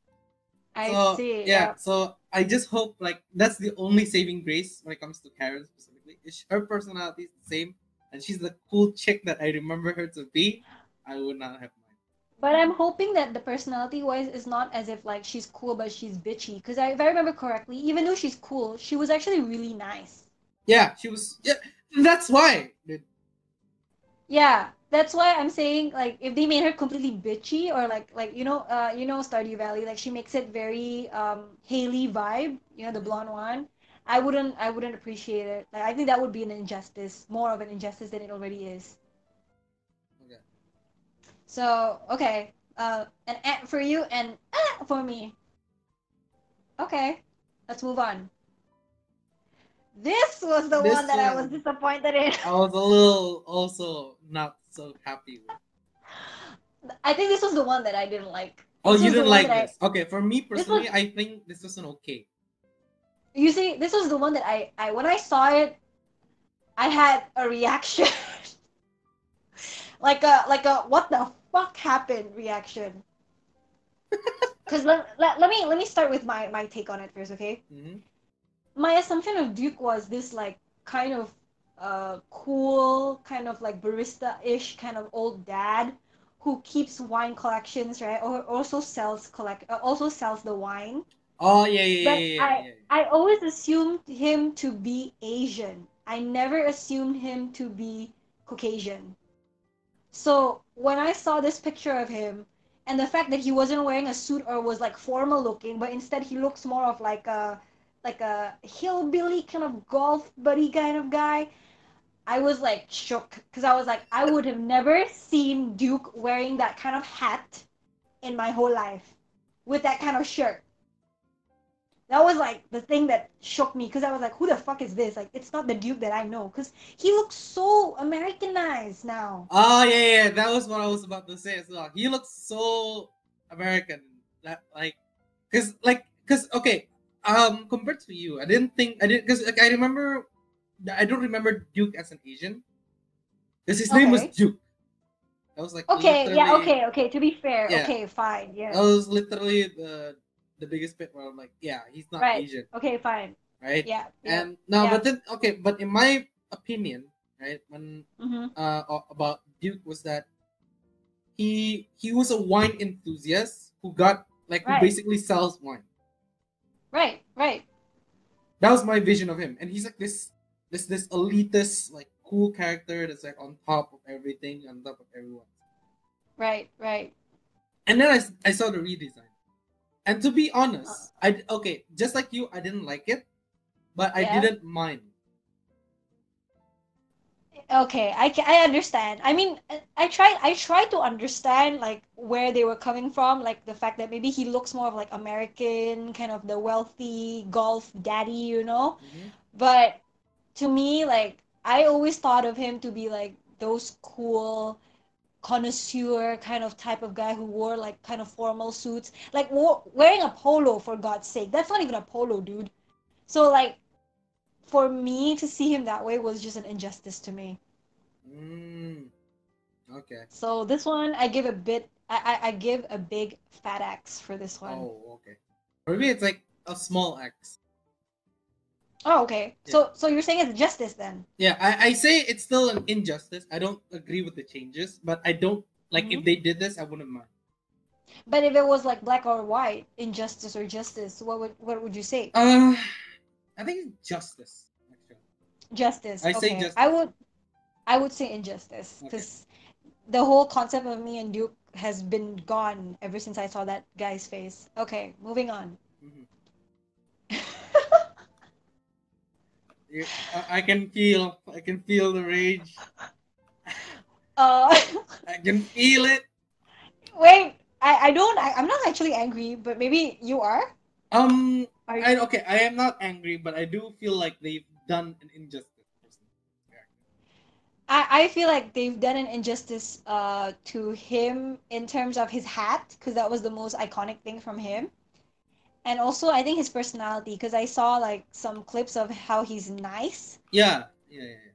I so, see. Yeah, so I just hope like that's the only saving grace when it comes to Karen specifically. Is her personality is the same, and she's the cool chick that I remember her to be. I would not have mine. But I'm hoping that the personality wise is not as if like she's cool but she's bitchy. Because I, if I remember correctly, even though she's cool, she was actually really nice. Yeah, she was. Yeah, that's why. dude. Yeah, that's why I'm saying like if they made her completely bitchy or like like you know uh you know Stardew Valley like she makes it very um Haley vibe, you know the blonde one. I wouldn't I wouldn't appreciate it. Like I think that would be an injustice, more of an injustice than it already is. Okay. So okay, uh, an ant for you and ah for me. Okay, let's move on. This was the This one that I was disappointed in. I was a little also not so happy with. I think this was the one that I didn't like. Oh, This you didn't like that I- this? Okay, for me personally, was- I think this was an okay. You see, this was the one that I, I when I saw it, I had a reaction. like a like a what the fuck happened reaction. Cause let, let, let me let me start with my, my take on it first, okay? hmm My assumption of Duke was this like kind of uh cool, kind of like barista-ish kind of old dad who keeps wine collections, right? Or also sells collect uh, also sells the wine. Oh yeah, yeah, But yeah, yeah, I- yeah. I always assumed him to be Asian. I never assumed him to be Caucasian. So when I saw this picture of him and the fact that he wasn't wearing a suit or was like formal looking, but instead he looks more of like a like a hillbilly kind of golf buddy kind of guy, I was like shook because I was like I would have never seen Duke wearing that kind of hat in my whole life with that kind of shirt that was like the thing that shook me because I was like, who the fuck is this? Like, it's not the Duke that I know because he looks so Americanized now. Oh yeah, yeah, that was what I was about to say as well. He looks so American, that like, cause like, cause okay, um, compared to you, I didn't think I didn't, cause like I remember, I don't remember Duke as an Asian, cause his name was Duke. That was like Okay, yeah, okay, okay. To be fair, Yeah. okay, fine, yeah. That was literally the the biggest bit where I'm like, yeah, he's not Right. Asian, Okay, fine. right? Yeah. yeah. And now, Yeah. but then okay, but in my opinion, right, when hmm uh, about Duke was that he he was a wine enthusiast who got like who basically sells wine. Right, right. That was my vision of him, and he's like this this this elitist like cool character that's like on top of everything, on top of everyone. Right, right. And then I, I saw the redesign. And to be honest, I okay, just like you, I didn't like it, but I Yeah. didn't mind. Okay, I I understand. I mean, I- tried I tried to understand like where they were coming from, like the fact that maybe he looks more of like American, kind of the wealthy golf daddy, you know? Mhm. But to me, like I always thought of him to be like those cool connoisseur kind of type of guy who wore like kind of formal suits, like wearing a polo for God's sake. That's not even a polo, dude. So like for me to see him that way was just an injustice to me. Mm. Okay. So this one I give a bit I, I, I give a big fat X for this one. Oh, okay. For me, it's like a small X. Oh, okay. So so you're saying it's justice then? Yeah, I, I say it's still an injustice. I don't agree with the changes, but I don't like if Mhm. they did this, I wouldn't mind. But if it was like black or white, injustice or justice, what would what would you say? Uh, I think it's justice. Actually. Justice. I say justice. I would I would say injustice Okay. because the whole concept of me and Duke has been gone ever since I saw that guy's face. Okay, moving on. Mhm. I can feel, I can feel the rage. uh I can feel it. wait, I I don't I, I'm not actually angry, but maybe you are? Um, Are you I okay. I am not angry, but I do feel like they've done an injustice. I, I feel like they've done an injustice uh, to him in terms of his hat, because that was the most iconic thing from him. And also, I think his personality, because I saw like some clips of how he's nice. Yeah, yeah, yeah.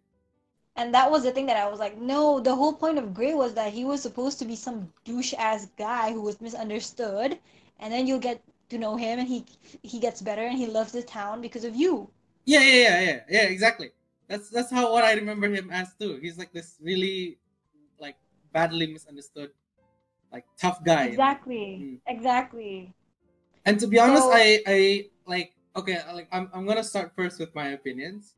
And that was the thing that I was like, no, the whole point of Gray was that he was supposed to be some douche ass guy who was misunderstood. And then you'll get to know him and he he gets better and he loves the town because of you. Yeah, yeah, yeah, yeah, yeah, exactly. That's that's how what I remember him as too. He's like this really like badly misunderstood, like tough guy. you know? Exactly. Mm. Exactly. And to be honest, So- I I like okay, like I'm I'm gonna start first with my opinions.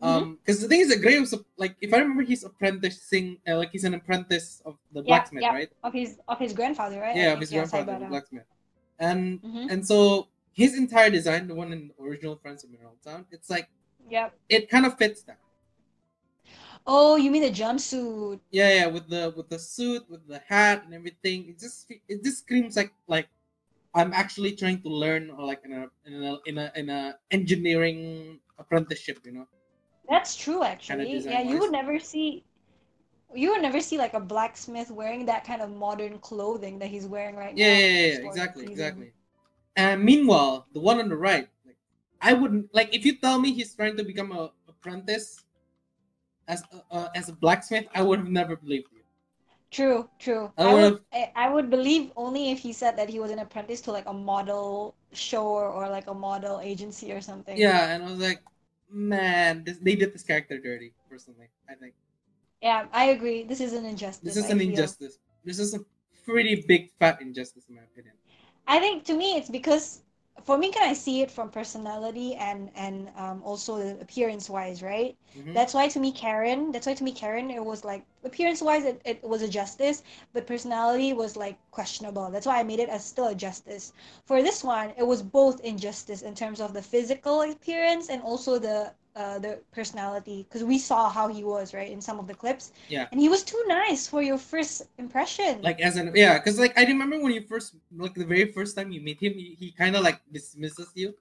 Mm-hmm. Um, because the thing is that Gray was a- like if I remember, he's apprenticing, uh, like he's an apprentice of the Yeah, blacksmith, yeah. right? Of his of his grandfather, right? Yeah, of his grandfather, the blacksmith. And Mhm. and so his entire design, the one in the original Friends of Mineral Town, it's like yeah, it kind of fits that. Oh, you mean the jumpsuit? Yeah, yeah, with the with the suit, with the hat and everything. It just it just screams like like I'm actually trying to learn like in a in a in a, in a engineering apprenticeship, you know. That's true, actually. Yeah, design-wise. you would never see, you would never see like a blacksmith wearing that kind of modern clothing that he's wearing right Yeah, now. yeah, yeah, yeah, exactly, exactly. And meanwhile, the one on the right, like I wouldn't like if you tell me he's trying to become a apprentice as a, uh, as a blacksmith, I would have never believed you. True, true. I I would, I, I would believe only if he said that he was an apprentice to like a model show or, or like a model agency or something. Yeah, and I was like, man, this, they did this character dirty. Personally, I think Yeah, I agree. This is an injustice. this is I an feel. injustice. This is a pretty big fat injustice, in my opinion. I think to me it's because for me can I see it from personality and and um, also the appearance wise, right? Mhm. That's why to me Karen, that's why to me Karen it was like appearance wise it, it was a justice, but personality was like questionable. That's why I made it as still a justice. For this one, it was both injustice in terms of the physical appearance and also the uh, the personality because we saw how he was right in some of the clips Yeah. and he was too nice for your first impression Like as an yeah, because like I remember when you first like the very first time you meet him, he, he kind of like dismisses you.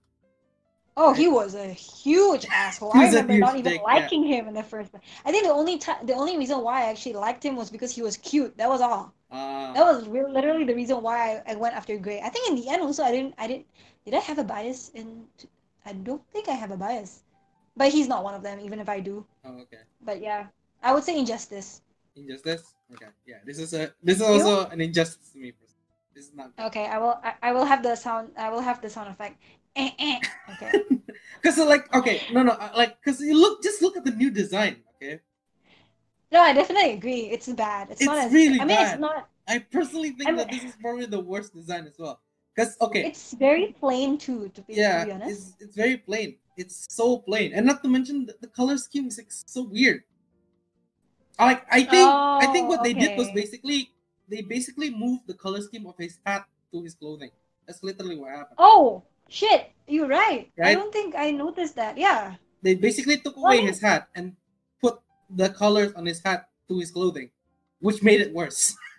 Oh, he was a huge asshole. I remember not even dick, yeah. liking him in the first place. I think the only time, the only reason why I actually liked him was because he was cute. That was all. Uh, That was real, literally the reason why I, I went after Gray. I think in the end also I didn't, I didn't, did I have a bias in? I don't think I have a bias, but he's not one of them. Even if I do, oh, okay. but yeah, I would say Injustice. Injustice. Okay. Yeah. This is a this is also an injustice to me. This is not Okay, I will, I, I will have the sound, I will have the sound effect. Eh, eh. Okay. because like okay no no uh, like because you look just look at the new design. Okay. No, I definitely agree. It's bad. It's, not It's as. really I mean, bad. it's not. I personally think I'm- that this is probably the worst design as well. Because okay, It's very plain too, to be, yeah, to be honest. it's, it's very plain. It's so plain, and not to mention the, the color scheme is like so weird. Like I think I think Oh, what they did was oh, basically they basically moved the color scheme of his hat to his clothing. That's literally what happened. Oh shit! You're right. I don't think I noticed that. Yeah. They basically took away mean- his hat and put the colors on his hat to his clothing, which made it worse.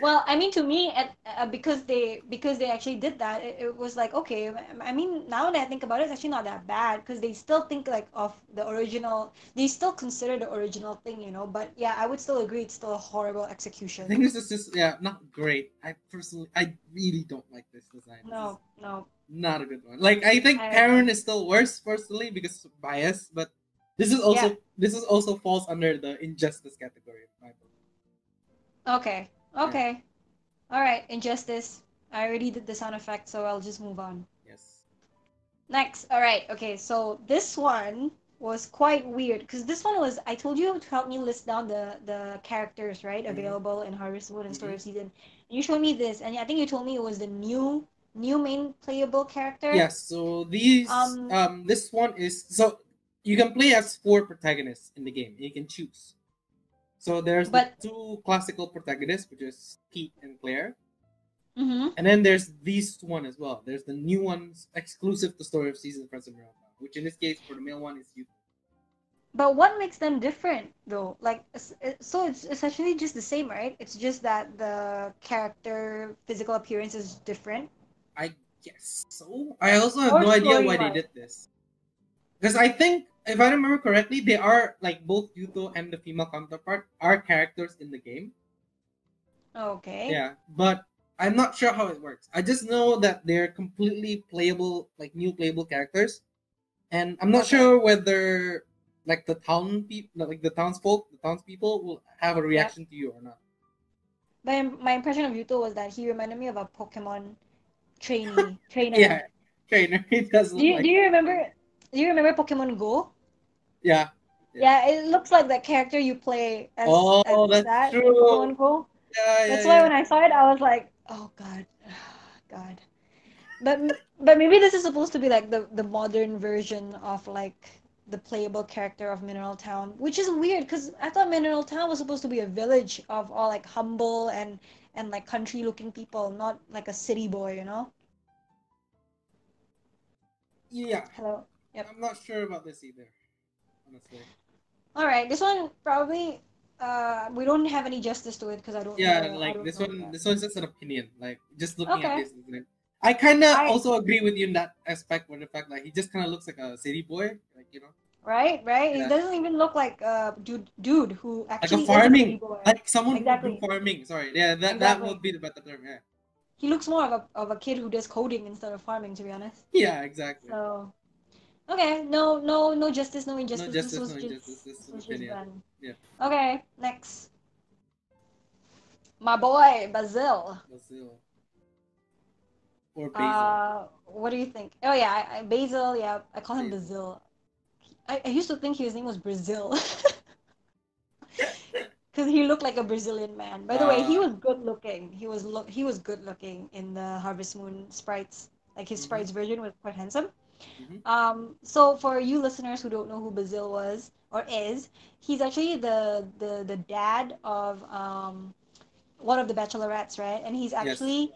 well, I mean, to me, at, uh, because they because they actually did that, it, it was like okay. I mean, now that I think about it, it's actually not that bad because they still think like of the original. They still consider the original thing, you know. But yeah, I would still agree it's still a horrible execution I think this is just yeah, not great. I personally I really don't like this design. No, no. not a good one. Like I think I Karen is still worse personally because of bias, but this is also Yeah. this is also falls under the injustice category. in my book. Okay, okay, all right. Injustice. I already did the sound effect, so I'll just move on. Yes. Next, all right, okay. So this one was quite weird because this one was I told you to help me list down the the characters right Mhm. available in Harvest Moon and Story of Season. You showed me this, and I think you told me it was the new new main playable character. Yes. So these Um, um this one is so you can play as four protagonists in the game. You can choose. So there's But- the two classical protagonists, which is Pete and Claire. Mm-hmm. And then there's this one as well. There's the new ones exclusive to Story of Seasons Friends of Mineral, which in this case for the male one is you. But what makes them different though? Like, so it's essentially just the same, right? It's just that the character physical appearance is different. I guess so. I also have Or no idea why they did this. Because I think, if I remember correctly, they are like both Yuto and the female counterpart are characters in the game. Okay. Yeah, but I'm not sure how it works. I just know that they're completely playable, like new playable characters, and I'm not Okay. sure whether like the town people, like the townsfolk, the townspeople will have a reaction to you or not. My my impression of Yuto was that he reminded me of a Pokemon trainee trainer. Yeah, trainer. He does Do you, like do you remember do you remember Pokemon Go? Yeah. Yeah, it looks like that character you play as, Oh, as that's that true. Go. Yeah, That's yeah, why yeah. when I saw it, I was like, oh god, god. But but maybe this is supposed to be like the the modern version of like the playable character of Mineral Town, which is weird because I thought Mineral Town was supposed to be a village of all like humble and and like country looking people, not like a city boy, you know? yeah. Hello. Yep. I'm not sure about this either, honestly. All right, this one probably uh we don't have any justice to it because I don't Yeah, know, like don't this one. that. This one's just an opinion. Like just looking Okay. at this, isn't it? I kind of I- also agree with you in that aspect, with the fact like he just kind of looks like a city boy, like you know, Right, right. Yeah. It doesn't even look like a dude, dude who like actually a is a farming, boy. like someone Exactly. farming. Sorry, yeah, that that would be the better term. Yeah, He looks more of a of a kid who does coding instead of farming, to be honest. yeah, exactly. So, okay, no, no, no justice, no no injustice. justice, was no injustice. This is this an was just done. Yeah. Okay, next. My boy Basil. Basil or Basil. Uh, what do you think? Oh yeah, I, I, Basil. Yeah, I call him Basil. I, I used to think his name was Brazil. Because he looked like a Brazilian man. By the way, he Ah. was good looking. He was look he was good looking in the Harvest Moon sprites. Like his Mhm. sprites version was quite handsome. Mhm. Um, so for you listeners who don't know who Basil was or is, he's actually the the the dad of um one of the bachelorettes, right? And he's Yes. actually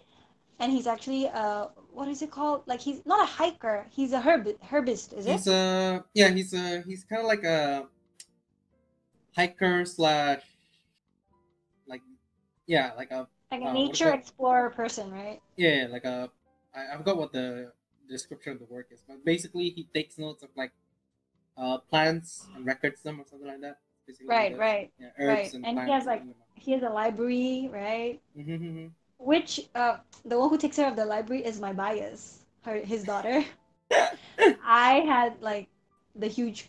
and he's actually uh what is it called? Like he's not a hiker. He's a herb herbist, is it? He's a yeah, he's a he's kind of like a hiker slash like yeah, like a Like a uh, nature explorer person, right? yeah, like a I, I forgot what the description of the work is, but basically he takes notes of like uh plants and records them or something like that. Basically Right, right. Yeah, right. and And he has, like- He has a library, right? Mm-hmm. Which uh the one who takes care of the library is my bias, her his daughter. I had like the huge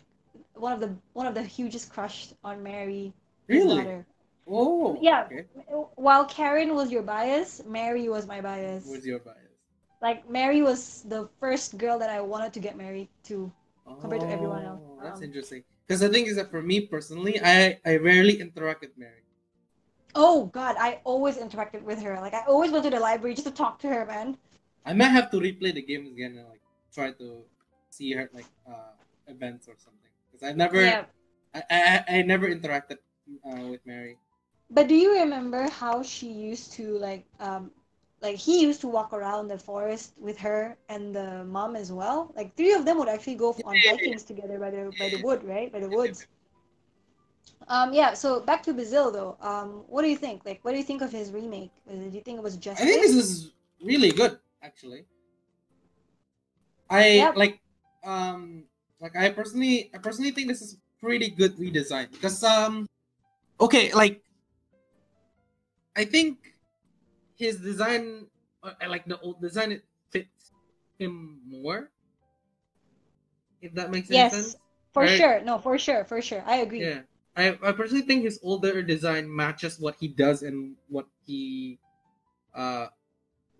one of the one of the hugest crush on Mary, really? Oh, Yeah. Okay. While Karen was your bias, Mary was my bias. Was your bias? Like Mary was the first girl that I wanted to get married to. Compared to everyone else. Oh, That's Um, interesting. Because the thing is that for me personally, I I rarely interact with Mary. Oh God, I always interacted with her. Like I always went to the library just to talk to her, man. I might have to replay the games again and like try to see her like uh events or something. Because I never Yeah. I I, I never interacted uh, with Mary. But do you remember how she used to like um like he used to walk around the forest with her and the mom as well? Like three of them would actually go on hikings together by the by the wood, right? By the woods. Um yeah, so back to Brazil though. Um what do you think? Like what do you think of his remake? Uh, Do you think it was just I think this is really good, actually. I Yep. like um like I personally I personally think this is pretty good redesign because um okay like I think his design uh, I like the old design it fits him more if that makes Yes, sense for right? sure. No, for sure, for sure. I agree. yeah I, I personally think his older design matches what he does and what he uh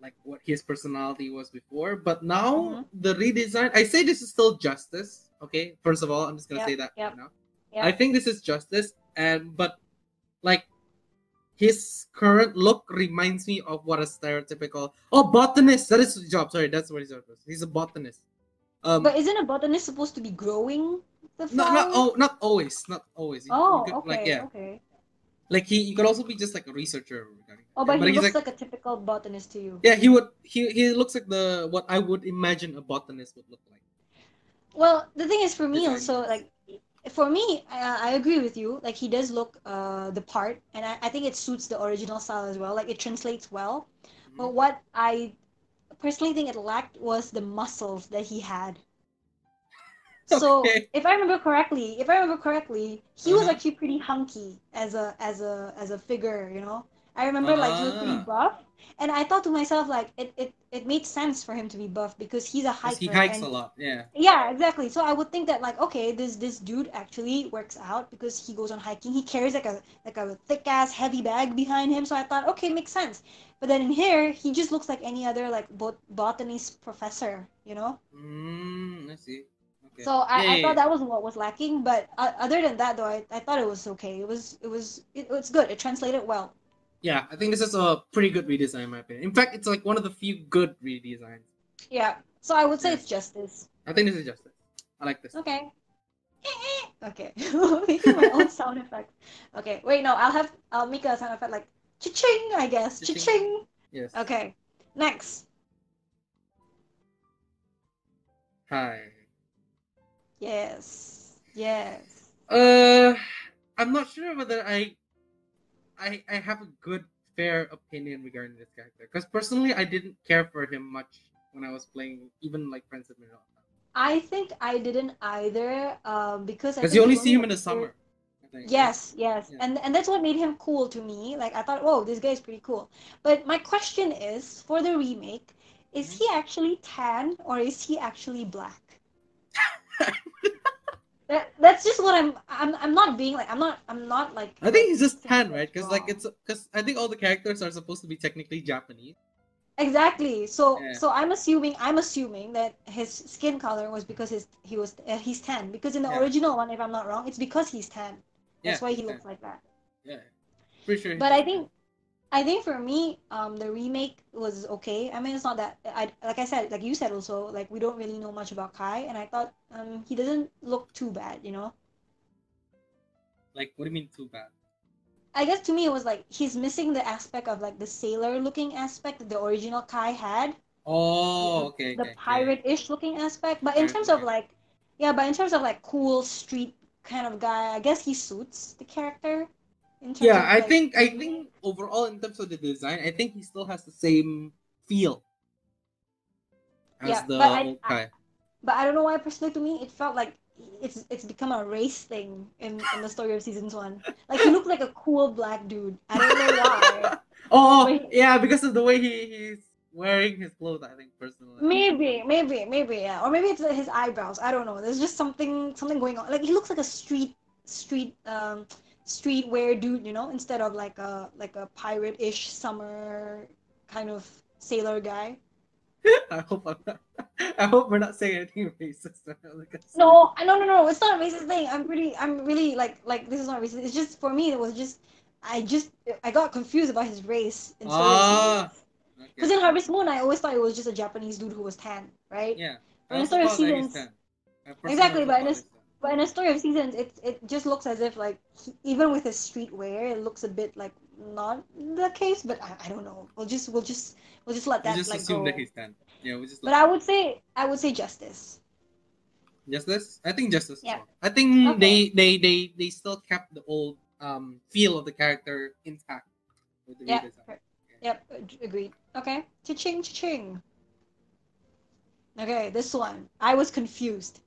like what his personality was before but now Mhm. the redesign i say this is still justice okay first of all i'm just gonna Yep, say that yep, now yep. i think this is justice and but like his current look reminds me of what a stereotypical oh botanist that is his job sorry that's what his job is he's a botanist um But isn't a botanist supposed to be growing the no, not flowers? oh not always not always You- you Oh, could, okay, like yeah okay. like he, he could also be just like a researcher regarding Oh, that. but, he looks like, like, a typical botanist to you. yeah he would he, he looks like the what i would imagine a botanist would look like Well, the thing is, for me also, like, for me, I, I agree with you. Like, he does look uh the part, and I, I think it suits the original style as well. Like, it translates well. But Mhm. what I personally think it lacked was the muscles that he had. So, Okay. if I remember correctly, if I remember correctly, he was Uh-huh. actually pretty hunky as a as a as a figure. You know, I remember like he was pretty Ah. buff, and I thought to myself like it it it made sense for him to be buff because he's a hiker. he hikes and a lot yeah yeah, exactly. So I would think that like, okay, this this dude actually works out because he goes on hiking. He carries like a like a thick ass heavy bag behind him. So I thought, okay, makes sense. But then in here, he just looks like any other like bot- botanist professor, you know. mm, i see okay So I, Yeah, I yeah, thought yeah. that was what was lacking. But uh, other than that, though, I, I thought it was okay. It was it was it, it's good. It translated well. Yeah i think this is a pretty good redesign in my opinion in fact it's like one of the few good redesigns Yeah. So I would say Yeah. it's justice. i think this is justice i like this Okay. Okay. Making my own sound effect. Okay. Wait, no, I'll have I'll make a sound effect like cha-ching, I guess. Cha-ching. Cha-ching. yes Okay. Next. hi Yes. Yes. Uh, I'm not sure whether I, I, I have a good, fair opinion regarding this character. Because personally, I didn't care for him much when I was playing, even like Friends of Mineral. I think I didn't either, um, because Because you only see him in the summer. Yes, yes. Yeah. And and that's what made him cool to me. Like I thought, whoa, this guy is pretty cool. But my question is, for the remake, is Mhm. he actually tan or is he actually black? that, that's just what I'm I'm I'm not being like I'm not I'm not like I think he's just tan, right? Because like it's because I think all the characters are supposed to be technically Japanese. Exactly. So Yeah. so I'm assuming I'm assuming that his skin color was because his he was uh, he's tan because in the Yeah. original one if I'm not wrong it's because he's tan. That's Yeah, why he looks like that. Yeah, pretty sure. But I think I think for me um the remake was okay. I mean it's not that I like I said like you said also like we don't really know much about Kai and I thought um he doesn't look too bad, you know. like, what do you mean too bad? I guess to me it was like he's missing the aspect of like the sailor looking aspect that the original Kai had. Oh, okay. the okay, pirate-ish looking aspect. But in terms of like, yeah, but in terms of like cool street kind of guy, I guess he suits the character. In terms Yeah, I like, think I think overall in terms of the design, I think he still has the same feel as Yeah, the but I- Kai. But I don't know why personally to me it felt like it's it's become a race thing in in the story of seasons one. Like he looked like a cool black dude. I don't know why. oh, Wait. yeah, because of the way he, he's wearing his clothes, I think personally. Maybe, maybe, maybe, yeah. Or maybe it's his eyebrows. I don't know. There's just something something going on. Like he looks like a street street um streetwear dude, you know, instead of like a like a pirate-ish summer kind of sailor guy. I hope I'm not. I hope we're not saying anything racist. Because- No, no no no. It's not a racist thing. I'm pretty. I'm really like like this is not racist. It's just for me. It was just I just I got confused about his race Story of Ah, Seasons. Okay. Because in Harvest Moon, I always thought it was just a Japanese dude who was tan, right? Yeah. But I in Story of thought that he's Seasons- tan. I personally Exactly, but in thought this- he's tan. But in a story of seasons, it it just looks as if like he, even with his streetwear, it looks a bit like not the case. But I, I don't know. We'll just we'll just we'll just let We that just like assume go. that he's done. Yeah, we just. But I would say I would say justice. Justice? I think Justice. Yeah. I think Okay. they, they they they still kept the old um feel of the character intact with the Yeah. redesign. Yep. Agreed. Okay. Cha-ching, cha-ching. Okay, this one. I was confused.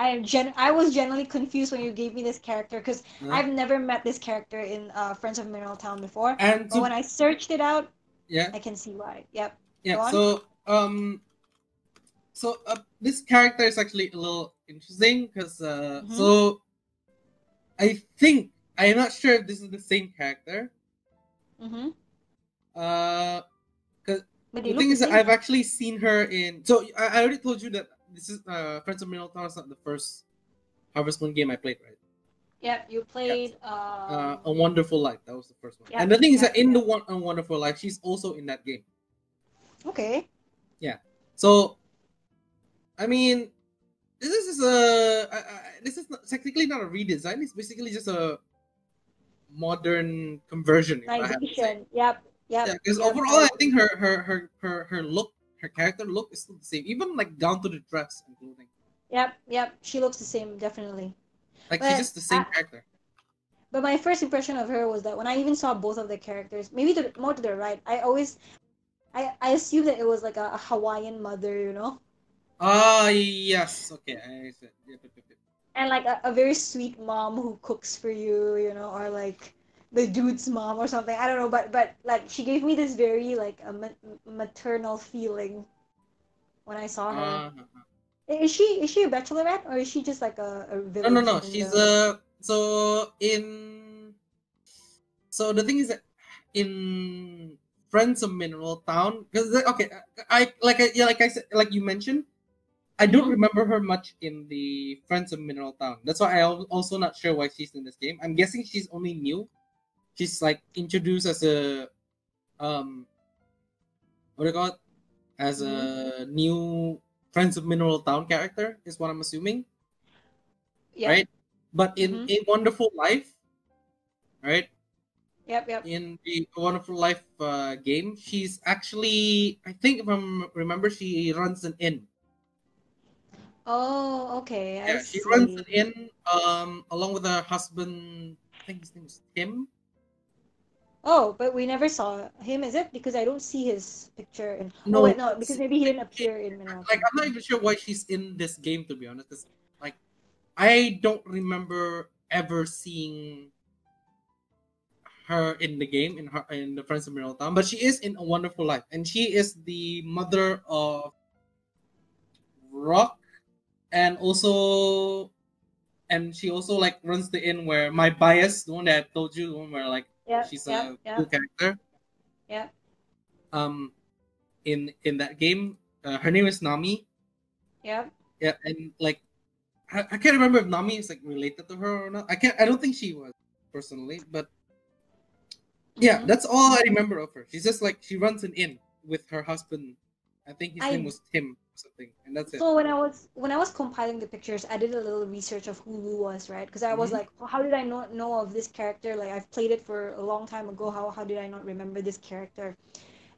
I am gen. I was generally confused when you gave me this character because Uh, I've never met this character in uh, Friends of Mineral Town before. and But so when I searched it out, yeah I can see why. Yep. yeah so um so uh, this character is actually a little interesting because uh Mhm. so I think I'm not sure if this is the same character. Mm-hmm. Uh, But the thing is. I've actually seen her in. So I, I already told you that this is uh Friends of Mineral is not the first Harvest Moon game I played, right? Yep. You played. Uh, Uh, A Wonderful Life. That was the first one. Yeah, and the thing is yeah, that in the one A Wonderful Life, she's also in that game. okay. Yeah. So, I mean, this is a I, I, this is not, technically not a redesign. It's basically just a modern conversion. If I have to say. Nigation. Yep. Yep. Yeah, because yep, overall, I I- think her her her her her look, her character look is still the same, even like down to the dress and clothing. Yep. Yep. She looks the same, definitely. Like But she's just the same I- character. But my first impression of her was that when I even saw both of the characters, maybe to the, more to the right, I always, I I assumed that it was like a, a Hawaiian mother, you know, Ah, yes. Okay, I said. And like a, a very sweet mom who cooks for you, you know, or like the dude's mom or something. I don't know, but but like she gave me this very like a ma- maternal feeling when I saw her. Uh, Is she is she a bachelorette or is she just like a, a no, no, no. in She's the- uh so in. So the thing is that in Friends of Mineral Town, because okay, I like I yeah, like I said, like you mentioned, I don't Mhm. remember her much in the Friends of Mineral Town. That's why I'm also not sure why she's in this game. I'm guessing she's only new. She's like introduced as a um what do you call it? As a new Friends of Mineral Town character is what I'm assuming, yeah. right? But in Mhm. a Wonderful Life, right? Yep. Yep. In the Wonderful Life uh, game, she's actually I think if I remember, she runs an inn. Oh, okay. I Yeah, she runs an inn um along with her husband. I think his name is Tim. Oh, but we never saw him, is it? Because I don't see his picture in. Oh, no, oh wait, no, because maybe he didn't appear in Mineral Like I'm not even sure why she's in this game to be honest, because like I don't remember ever seeing her in the game in her in the Friends of Mineral Town, but she is in A Wonderful Life, and she is the mother of Rock, and also, and she also like runs the inn where my bias, the one that I told you, the one where like Yeah, she's a yeah, cool character. yeah. Um, in in that game, uh, her name is Nami. yeah. Yeah, and like I, I can't remember if Nami is like related to her or not. I can't. I don't think she was personally, but yeah, Mhm. that's all I remember of her. She's just like she runs an inn with her husband. I think his I- name was Tim something, and that's it. So when I was when I was compiling the pictures, I did a little research of who Lu was, right? Because I was Mhm. like, well, how did I not know of this character? Like I've played it for a long time ago. How how did I not remember this character?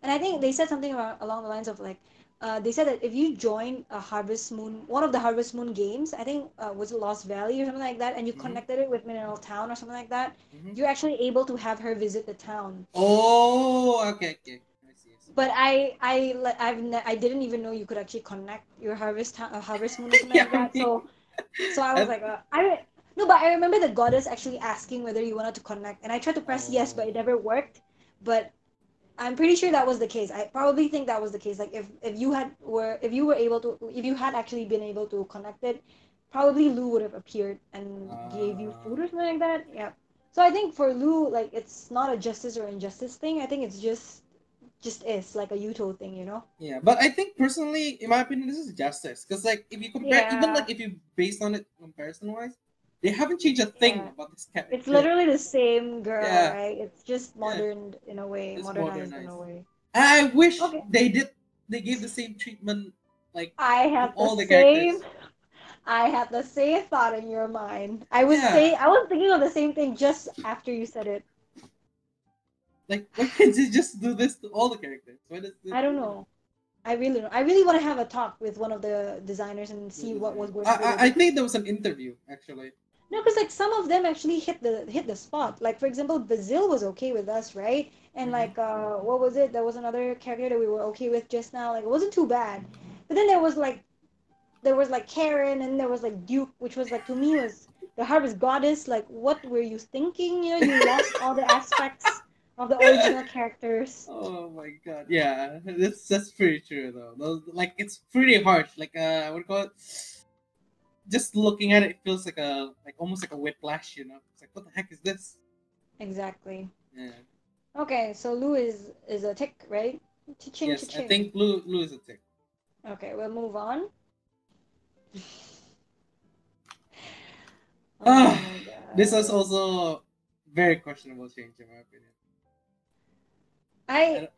And I think they said something around, along the lines of like, uh, they said that if you join a Harvest Moon, one of the Harvest Moon games, I think uh, was it Lost Valley or something like that, and you Mhm. connected it with Mineral Town or something like that, Mhm. you're actually able to have her visit the town. Oh, okay, okay. I see. I see. But I I I've ne- I didn't even know you could actually connect your harvest uh, harvest moon or something Yeah, like that. So so I was like uh, I no, but I remember the goddess actually asking whether you wanted to connect, and I tried to press yes, but it Oh. never worked. But I'm pretty sure that was the case. I probably think that was the case. Like if if you had were if you were able to if you had actually been able to connect it, probably Lou would have appeared and gave you food or something like that. Yeah. So I think for Lou, like it's not a justice or injustice thing. I think it's just just is like a Yuto thing, you know? Yeah, but I think personally, in my opinion, this is justice. Because like if you compare, even like if you based on it comparison wise, they haven't changed a thing Yeah. about this character. It's literally the same girl, Yeah. right? It's just modern in a way, It's modernized in a way. I wish Okay. they did. They gave the same treatment. Like I have all the the same. characters. I had the same thought in your mind. I was Yeah. saying, I was thinking of the same thing just after you said it. Like, why can't you just do this to all the characters? Why does this... I don't know. I really don't. I really want to have a talk with one of the designers and see what was going I, through. I, I think there was an interview actually. No, because like some of them actually hit the hit the spot. Like for example, Basil was okay with us, right? And Mhm. like uh, what was it? There was another character that we were okay with just now. Like it wasn't too bad. But then there was like there was like Karen and there was like Duke, which was like to me was the harvest goddess. Like what were you thinking? You know, you lost all the aspects of the original characters. Oh my god, yeah, that's that's pretty true though. Those, like it's pretty harsh. Like uh, what do you call it? Just looking at it, it feels like a like almost like a whiplash. You know, it's like what the heck is this? Exactly. Yeah. Okay, so Lou is is a tick, right? Cha-ching, yes, I cha-ching. think Lou Blue is a tick. Okay, we'll move on. Ah, Oh. This is also very questionable change in my opinion. I.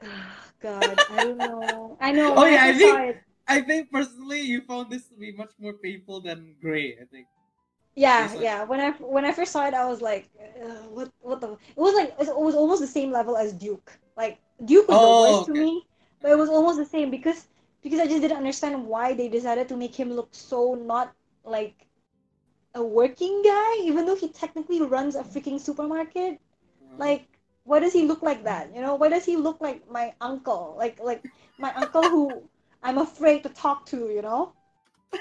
God, I don't know. I know. Oh, yeah, I think- it- I think personally, you found this to be much more painful than Gray. I think. Yeah, like- yeah. When I when I first saw it, I was like, what what the? It was like it was almost the same level as Duke. Like Duke was Oh, the worst okay. to me, but it was almost the same because because I just didn't understand why they decided to make him look so not like a working guy, even though he technically runs a freaking supermarket. Uh, Like, why does he look like that? You know, why does he look like my uncle? Like like my uncle who I'm afraid to talk to. You know.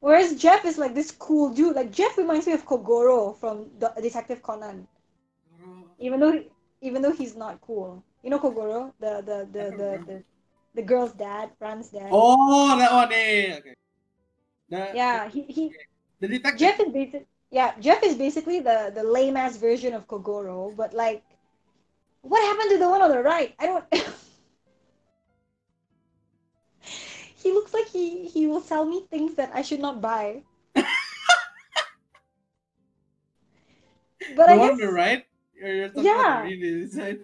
Whereas Jeff is like this cool dude. Like Jeff reminds me of Kogoro from the Detective Conan. Even though even though he's not cool. You know Kogoro, the the the the, the, the girl's dad, Ran's dad. Oh, that one. Eh, yeah, okay. The, Yeah, he, he The detective. Jeff is basic. Yeah, Jeff is basically the the lame ass version of Kogoro, but like, what happened to the one on the right? I don't. he looks like he he will sell me things that I should not buy. but the I one guess on the right. You're, you're talking Yeah.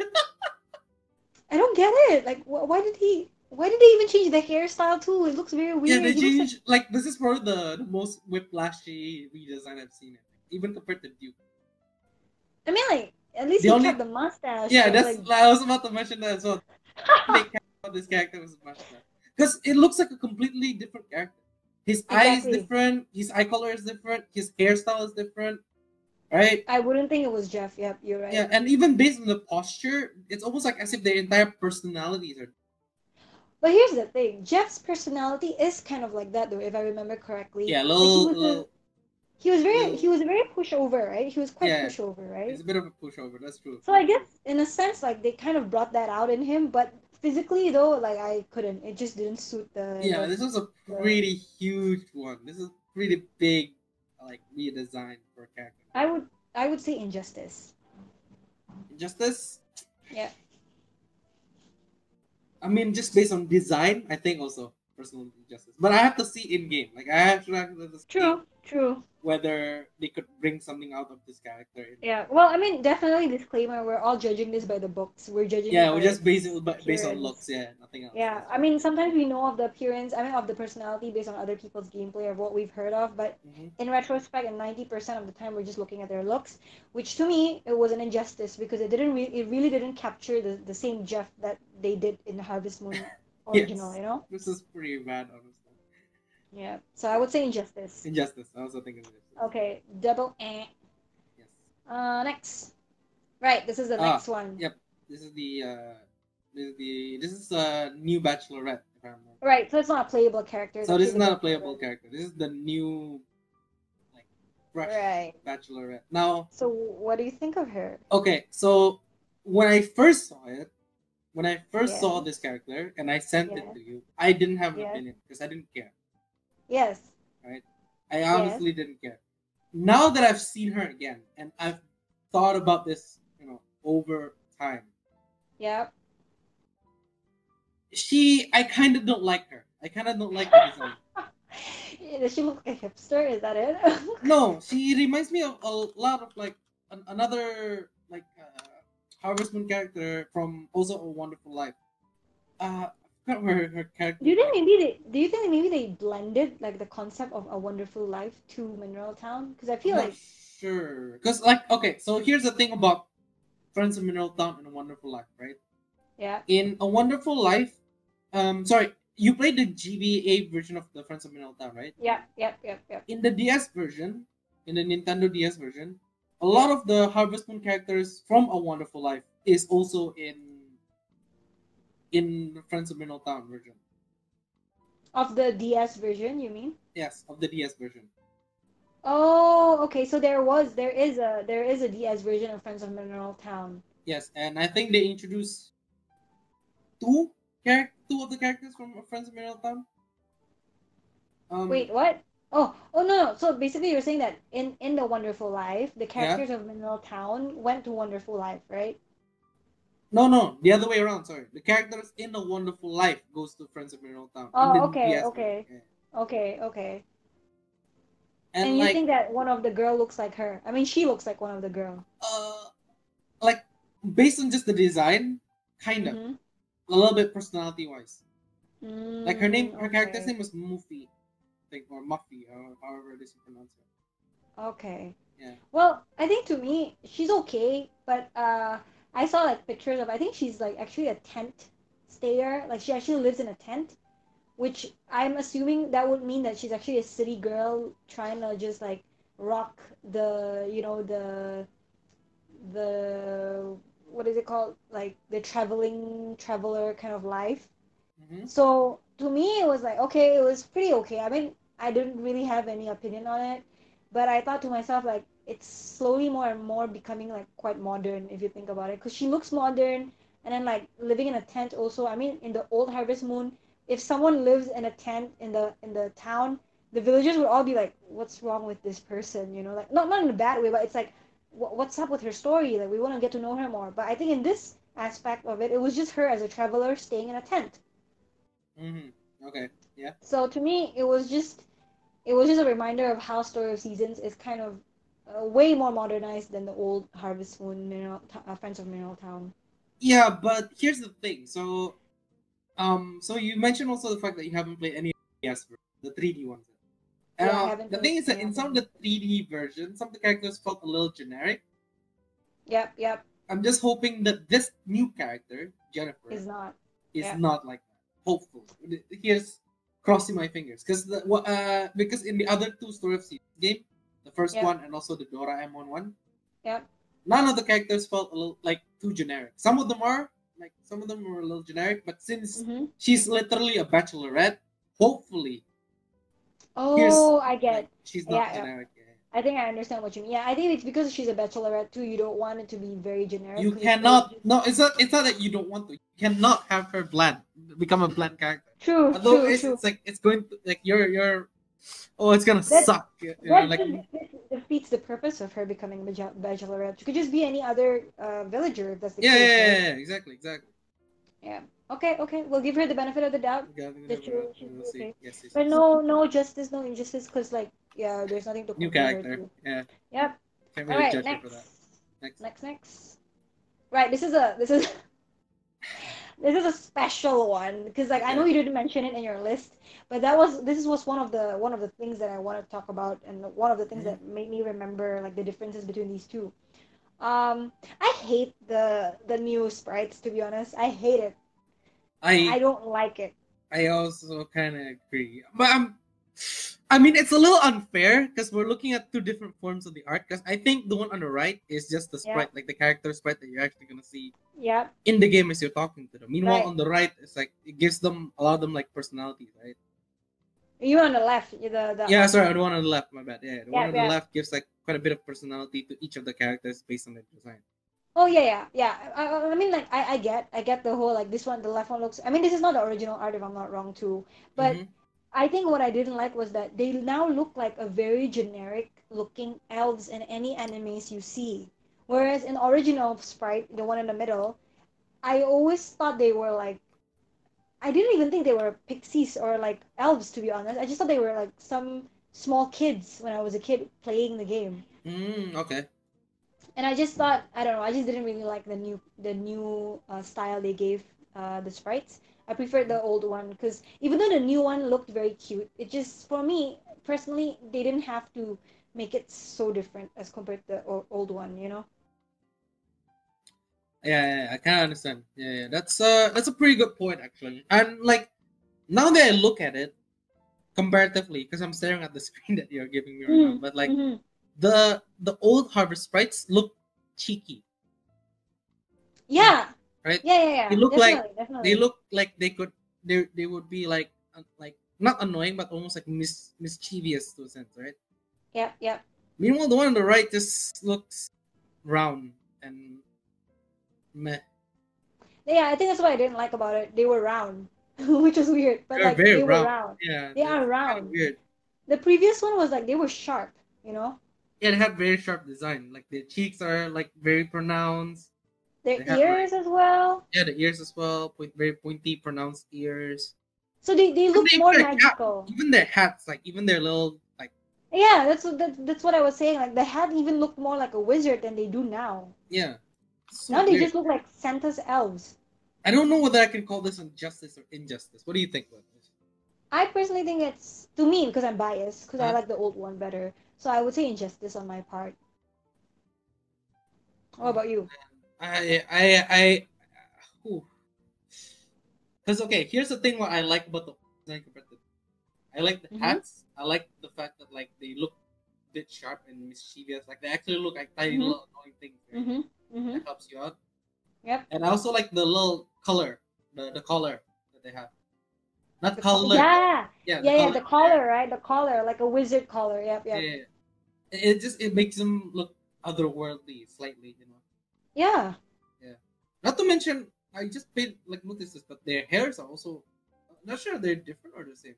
I don't get it. Like, wh- why did he? Why did they even change the hairstyle too? It looks very weird. yeah, they changed. Like, this is probably the, the most whiplashy redesign I've seen. Even compared to Duke. I mean, like, at least The he only- kept the mustache. Yeah, that's. like, I was about to mention that as well. they kept this character was much better because it looks like a completely different character. His eye is different. His eye color is different. His hairstyle is different, right? I wouldn't think it was Jeff. Yep, you're right. Yeah, and even based on the posture, it's almost like as if their entire personalities are. But here's the thing: Jeff's personality is kind of like that, though, if I remember correctly. Yeah, Like, little, he was a- little. he was very little- he was very pushover, right? He was quite Yeah. pushover, right? It's a bit of a pushover. That's true. So I guess in a sense, like they kind of brought that out in him, but physically though, like I couldn't. It just didn't suit the. Yeah, the- this was a pretty huge one. This is pretty big, like redesign for a character. I would I would say injustice. Justice. Yeah. I mean, just based on design, I think also personal justice. But I have to see in game. Like I have to, have to see True, true. whether they could bring something out of this character. Yeah. Well, I mean, definitely disclaimer: we're all judging this by the books. We're judging. Yeah, we're just based based on looks. Yeah, nothing else. Yeah, I mean, sometimes we know of the appearance. I mean, of the personality based on other people's gameplay or what we've heard of, but Mhm. in retrospect, and ninety percent of the time, we're just looking at their looks, which to me it was an injustice because it didn't really, it really didn't capture the, the same Jeff that they did in Harvest Moon original. Yes. You know? This is pretty bad, honestly. Yeah. So I would say injustice. Injustice. I also think injustice. Okay, double eh. Yes. Uh, next. Right, this is the Ah, next one. yep. This is the uh, this is the this is a new Bachelorette. If I remember. Right, so it's not a playable character. So this is not a playable character. This is the new, like, fresh Right. Bachelorette. Now, So what do you think of her? okay, so when I first saw it, when I first Yeah. saw this character and I sent Yeah. it to you, I didn't have an opinion because I didn't care. Yes. Right? I honestly didn't care. Now that I've seen her again and I've thought about this, you know, over time, Yep. she, I kind of don't like her. I kind of don't like her design. Does she look like a hipster? Is that it? No, she reminds me of a lot of like an, another like uh, Harvest Moon character from also A Wonderful Life. Uh, forgot where her character. Do you think maybe they? Do you think maybe they blended like the concept of a wonderful life to Mineral Town? Because I feel Not like sure. Because like okay, so here's the thing about Friends of Mineral Town and A Wonderful Life, right? yeah, In A Wonderful Life, um, sorry, you played the GBA version of the Friends of Mineral Town, right? yeah, yep, yep, yep. In the DS version, in the Nintendo DS version, a lot of the Harvest Moon characters from A Wonderful Life is also in in the Friends of Mineral Town version. Of the DS version, you mean? Yes, of the DS version. Oh, okay. So there was, there is a, there is a DS version of Friends of Mineral Town. Yes, and I think they introduced two char- two of the characters from Friends of Mineral Town. Um, Wait, what? Oh, oh no, no. So basically, you're saying that in in the Wonderful Life, the characters of Mineral Town went to Wonderful Life, right? No, no, the other way around. Sorry, the characters in the Wonderful Life goes to Friends of Mineral Town. Oh, okay, DS okay. yeah. Okay, okay. And, And, you like, think that one of the girl looks like her? I mean, she looks like one of the girl. uh, like based on just the design, kind of Mhm. a little bit personality wise. Like her name, Mm, her character's name was Muffy, I think, or Muffy, or however it is you pronounce it. Okay. Yeah. Well, I think to me she's okay, but uh, I saw like pictures of. I think she's like actually a tent stayer. Like she actually lives in a tent, which I'm assuming that would mean that she's actually a city girl trying to just like rock the you know the the what is it called like the traveling traveler kind of life. hmm So to me, it was like okay, it was pretty okay. I mean, I didn't really have any opinion on it, but I thought to myself like it's slowly more and more becoming like quite modern if you think about it, because she looks modern, and then like living in a tent also. I mean, in the old Harvest Moon, if someone lives in a tent in the in the town, the villagers would all be like, "What's wrong with this person?" You know, like not not in a bad way, but it's like, "What's up with her story?" Like we want to get to know her more. But I think in this aspect of it, it was just her as a traveler staying in a tent. Hmm Okay. Yeah. So to me, it was just it was just a reminder of how Story of Seasons is kind of uh, way more modernized than the old Harvest Moon Mineral T- uh, Friends of Mineral Town. Yeah, but here's the thing. So, um, so you mentioned also the fact that you haven't played any of the DS version, the 3D ones. Yeah, I Uh, haven't the thing is that in some of the 3D versions, some of the characters felt a little generic. Yep, yep, I'm just hoping that this new character, Jennifer, is not. is yeah. not like. Hopeful. Here's crossing my fingers because the uh because in the other two story of Seasons game, the first Yeah. one and also the Doraemon one, Yep. none of the characters felt a little like too generic. Some of them are like some of them were a little generic, but since hmm she's literally a bachelorette, hopefully Oh, I get. like, she's not Yeah, yeah. generic. yeah. I think I understand what you mean. Yeah, I think it's because she's a bachelorette too. You don't want it to be very generic. You cannot. just- No, it's not. It's not that you don't want to. You cannot have her bland, become a bland character. True, Although true, it's, true. it's like it's going to like you're you're. Oh, it's gonna That- suck. You know, like defeats the purpose of her becoming a bachelorette. She could just be any other uh, villager if that's the yeah, yeah, case. yeah, right? yeah, exactly, exactly. Yeah. Okay, okay. We'll give her the benefit of the doubt. We That got- you- we'll she's okay. Yes, yes, But yes. no, no justice, no injustice, because like, yeah, there's nothing to New character. to. Yeah. Yep. Can't really right, judge next. for that. Next. next, next. Right. This is a this is this is a special one because like I know you didn't mention it in your list, but that was this was one of the one of the things that I want to talk about and one of the things Mhm. that made me remember like the differences between these two. Um, I hate the the new sprites to be honest. I hate it. I I don't like it. I also kind of agree, but I'm. I mean, it's a little unfair because we're looking at two different forms of the art. Because I think the one on the right is just the Yeah. sprite, like the character sprite that you're actually gonna see Yeah. in the game as you're talking to them. Meanwhile, Right. on the right, it's like it gives them a lot of them like personality, right? You on the left, the the Yeah, sorry, the one on the left, my bad. Yeah, the Yeah, one on yeah. the left gives like quite a bit of personality to each of the characters based on their design. Oh yeah, yeah, yeah. I, I- mean, like I, I get, I get the whole like this one, the left one looks. I mean, this is not the original art if I'm not wrong too. But Mhm. I think what I didn't like was that they now look like a very generic looking elves in any animes you see. Whereas in original sprite, the one in the middle, I always thought they were like. I didn't even think they were pixies or like elves to be honest. I just thought they were like some small kids when I was a kid playing the game. Mm, okay. and I just thought I don't know I just didn't really like the new the new uh, style they gave uh, the sprites. I prefer the old one because even though the new one looked very cute, it just for me personally they didn't have to make it so different as compared to the old one. You know. Yeah, yeah, yeah, I kind of understand. Yeah, yeah, that's uh that's a pretty good point actually. And like now that I look at it comparatively, because I'm staring at the screen that you're giving me right now, Mm, but like mhm. the the old harvest sprites look cheeky, Yeah. Right? Yeah, yeah, yeah. They look like- definitely, definitely. They look like they could they they would be like uh, like not annoying but almost like mis- mischievous to a sense, right? Yep, yep. Meanwhile, the one on the right just looks round and meh. Yeah, I think that's what I didn't like about it. They were round, which is weird, but They're like very they were round. round. Yeah, They are round. weird. The previous one was like they were sharp, you know. Yeah, they have very sharp design. Like the cheeks are like very pronounced. Their They have, ears as well. Yeah, the ears as well. Point, very pointy, pronounced ears. So they, they look they more wear a cap. magical. Even their hats, like even their little like Yeah, that's what that, that's what I was saying. Like the hat even looked more like a wizard than they do now. yeah. So now they just look like Santa's elves. I don't know whether I can call this injustice or injustice. What do you think about this? I personally think it's to me because I'm biased because I uh-huh. like the old one better. So I would say injustice on my part. What about you? Uh, I I I because okay, here's the thing what I like about the design compared to I like the Mhm. hats. I like the fact that like they look a bit sharp and mischievous. Like they actually look like tiny Mhm. little annoying things. right? Mm-hmm. Mm-hmm. That helps you out. Yep. And I also like the little color, the the collar that they have. Not The col- color. yeah, yeah, yeah, yeah. The collar, right? The collar, like a wizard collar. Yep, yep. yeah, yeah. It just it makes them look otherworldly slightly, you know. Yeah. Yeah. Not to mention, I just paid like notice this, but their hairs are also not sure they're different or the same.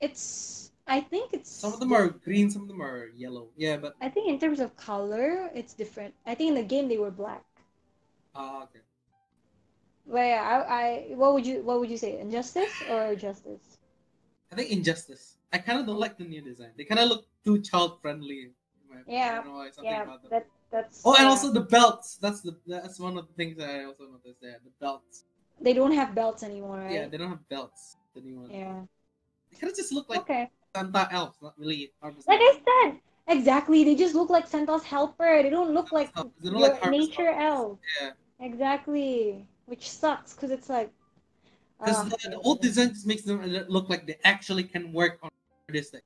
It's. I think it's. Some of them are green, some of them are yellow. Yeah, but I think in terms of color, it's different. I think in the game they were black. ah okay. But yeah, I, I, what would you, what would you say, injustice or justice? I think Injustice. I kind of don't like the new design. They kind of look too child friendly. I Yeah, don't know why something Yeah, about them. that, that's. Oh, and also the belts. That's the that's one of the things that I also noticed there. The belts. they don't have belts anymore, right? Yeah, they don't have belts. The new one. Yeah. They kind of just look like okay. Santa elves, not really harvest. Like I said, exactly. They just look like Santa's helper. They don't look like don't like nature elves. Yeah, Exactly. Which sucks because it's like. because ah, the, the old design just makes them look like they actually can work on this thing.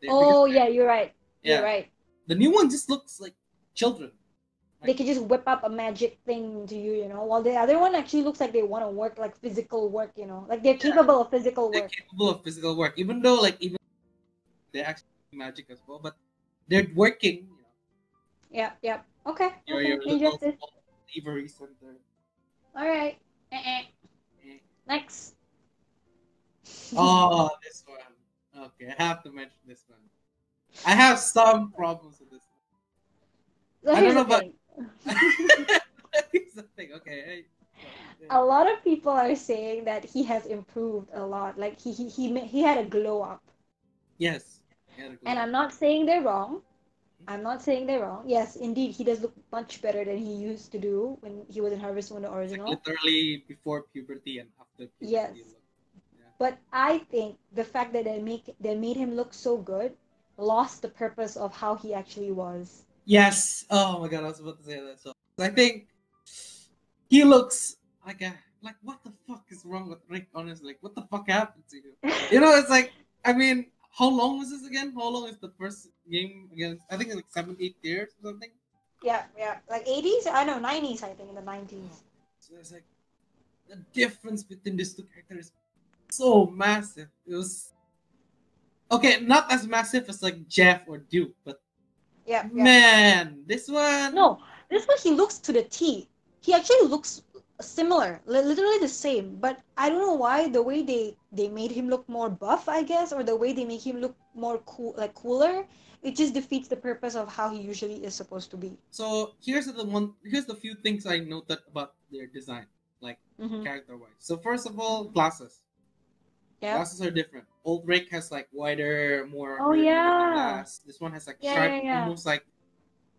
They- Oh yeah, you're right. yeah. You're right. The new one just looks like children. They could just whip up a magic thing to you, you know. While the other one actually looks like they want to work like physical work, you know, like they're capable of physical They're work. capable of physical work, even though like even they're actually magic as well, but they're working. You know, Yeah, yeah. Okay. your okay. your little Injustice. small thievery center. All right. Eh-eh. Eh. Next. Oh, this one. Okay, I have to mention this one. I have some problems with this So I don't know thing. one. Here's the thing. Okay. I- a lot of people are saying that he has improved a lot. Like he he he, he had a glow up. Yes. Yeah, the And I'm not saying they're wrong. I'm not saying they're wrong. Yes, indeed, he does look much better than he used to do when he was in Harvest Moon the It's like original. literally before puberty and after puberty. Yes. look. But I think the fact that they make they made him look so good lost the purpose of how he actually was. Yes. Oh my god, I was about to say that. So I think he looks like a like what the fuck is wrong with Rick? Honestly, like what the fuck happened to you? You know, it's like I mean, how long was this again? How long is the first game against? I think it's like seven, eight years or something. Yeah, yeah, like 80s. I know 90s. I think in the 90s. So it's like the difference between these two characters is so massive. It was okay, not as massive as like Jeff or Duke, but Yeah, yeah. man, this one. No, this one he looks to the T. He actually looks similar, literally the same. But I don't know why the way they they made him look more buff, I guess, or the way they make him look more cool, like cooler. It just defeats the purpose of how he usually is supposed to be. So here's the one. Here's the few things I noted about their design, like hmm character wise. So first of all, glasses. Yeah. Glasses are different. Old Rick has like wider, more. Oh, yeah. Glass. This one has like Yeah, sharp, yeah, yeah. almost like,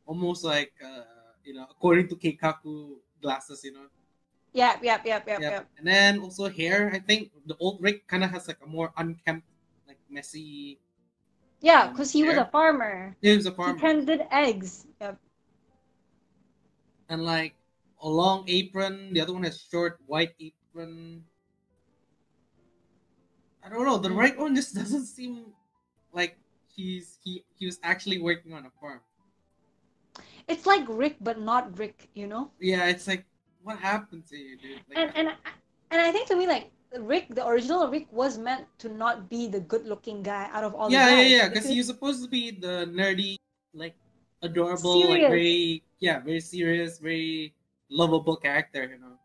almost like uh, you know, according to Keikaku glasses, you know. Yep, yep, yep, yep, Yep. yep. And then also hair. I think the old Rick kind of has like a more unkempt, like messy. Yeah, Um, because he was a farmer. He was a farmer. He tended eggs. Yep. and like a long apron. The other one has short white apron. I don't know. The Mm. right one just doesn't seem like he's he he was actually working on a farm. It's like Rick, but not Rick, you know? Yeah, it's like what happened to you, dude? Like, and and and I think to me like Rick, the original Rick was meant to not be the good-looking guy out of all yeah, the yeah, guys. yeah. Because he was supposed to be the nerdy, like adorable, like very yeah, very serious, very lovable character. You know.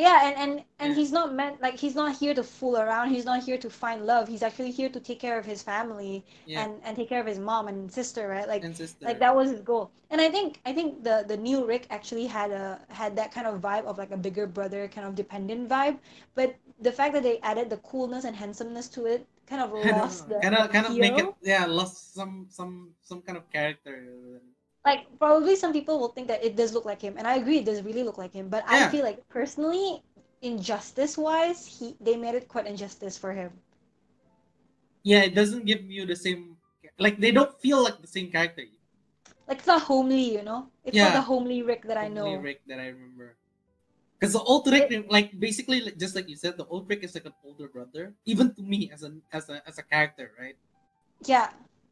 Yeah, and and and he's not meant like he's not here to fool around. He's not here to find love. He's actually here to take care of his family Yeah. and and take care of his mom and sister, right? Like sister. like that was his goal. And I think I think the the new Rick actually had a had that kind of vibe of like a bigger brother kind of dependent vibe, but the fact that they added the coolness and handsomeness to it kind of lost the kind of kind of make it yeah lost some some some kind of character. Like probably some people will think that it does look like him and i agree it does really look like him but i feel like personally injustice wise he they made it quite injustice for him Yeah, it doesn't give you the same like they don't feel like the same character. like it's not homely you know it's Yeah. not the homely rick that i Only know Rick that I remember. Because the old Rick, like basically, just like you said, the old Rick is like an older brother, even to me as a as a as a character, right? yeah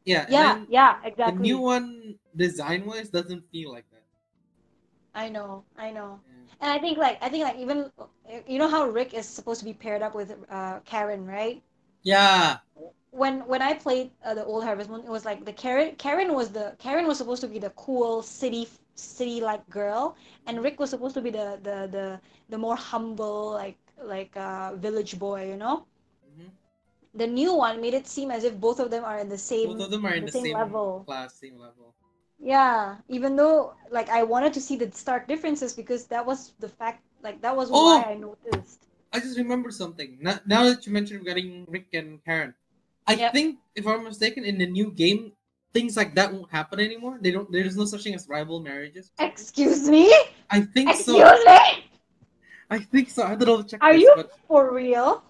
Yeah. yeah then yeah The exactly new one, design wise, doesn't feel like that. i know i know Yeah. and i think like i think like even you know how rick is supposed to be paired up with uh karen right Yeah. when when I played uh, the old Harvest Moon, it was like the Karen Karen was the Karen was supposed to be the cool city city like girl, and Rick was supposed to be the the the the more humble like like uh, village boy, you know. The new one made it seem as if both of them are in the same Both of them are in the the same same, level. class, same level. yeah. Even though like I wanted to see the stark differences because that was the fact like that was Oh! why I noticed. I just remember something. Now, now that you mentioned regarding Rick and Karen, I Yep. think if I'm mistaken, in the new game, things like that won't happen anymore. They don't. There's no such thing as rival marriages. Excuse me. I think so. Excuse me. I think so. I don't know. Check Are this, you But for real?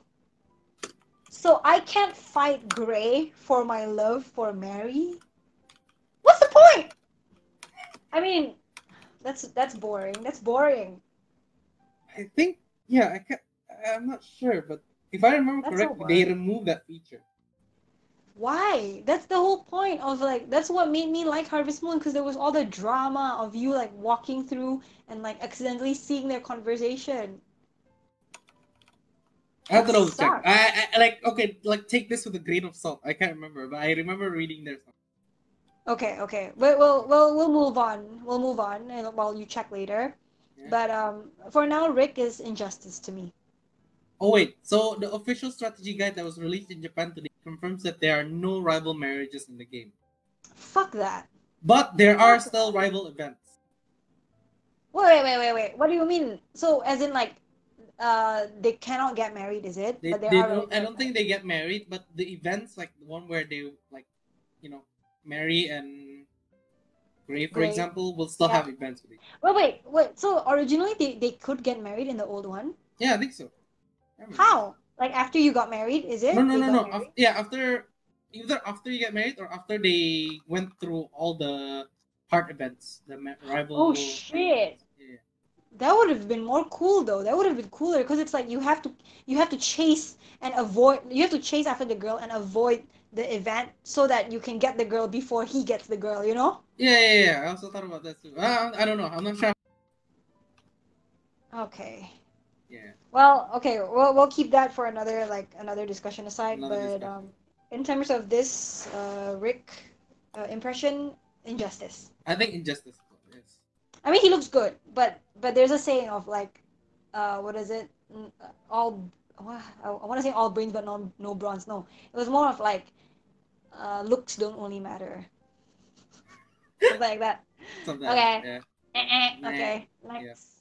So I can't fight Gray for my love for Mary? What's the point? I mean, that's that's boring. That's boring. I think yeah. I can't. I'm not sure, but if I remember That's correctly, they removed that feature. Why? That's the whole point of like that's what made me like Harvest Moon because there was all the drama of you like walking through and like accidentally seeing their conversation. I have to That double check. I, I like okay, like take this with a grain of salt. I can't remember, but I remember reading there. Something. Okay, okay. But we'll we'll we'll move on. We'll move on and while you check later. Yeah. But um for now Rick is injustice to me. Oh wait, so the official strategy guide that was released in Japan today confirms that there are no rival marriages in the game, Fuck that. but there are still rival events. Wait, wait, wait, wait, wait. What do you mean? So, as in, like, uh, they cannot get married, is it? They, they are don't, I don't think they get married, but the events like the one where they like, you know, marry and Gray, for Gray. example, will still Yeah. have events with it. Wait, wait, wait. So originally they, they could get married in the old one. Yeah, I think so. I. How? Like after you got married, is it? No, no, They no, no. yeah, after either after you get married or after they went through all the heart events, the ma- rival. Oh, shit. That would have been more cool though. That would have been cooler because it's like you have to you have to chase and avoid. You have to chase after the girl and avoid the event so that you can get the girl before he gets the girl. You know? Yeah, yeah, yeah. I also thought about that too. Uh, I don't know. I'm not sure. Okay. Yeah. Well, okay, we'll we'll keep that for another like another discussion aside. Another but discussion. um, in terms of this uh, Rick uh, impression, injustice. I think injustice. I mean, he looks good, but but there's a saying of like, uh, what is it? Uh, All I, I want to say all brains, but no no bronze. No, it was more of like, uh, looks don't only matter. Something like that. Something Okay. Like that. Eh, eh, okay, next.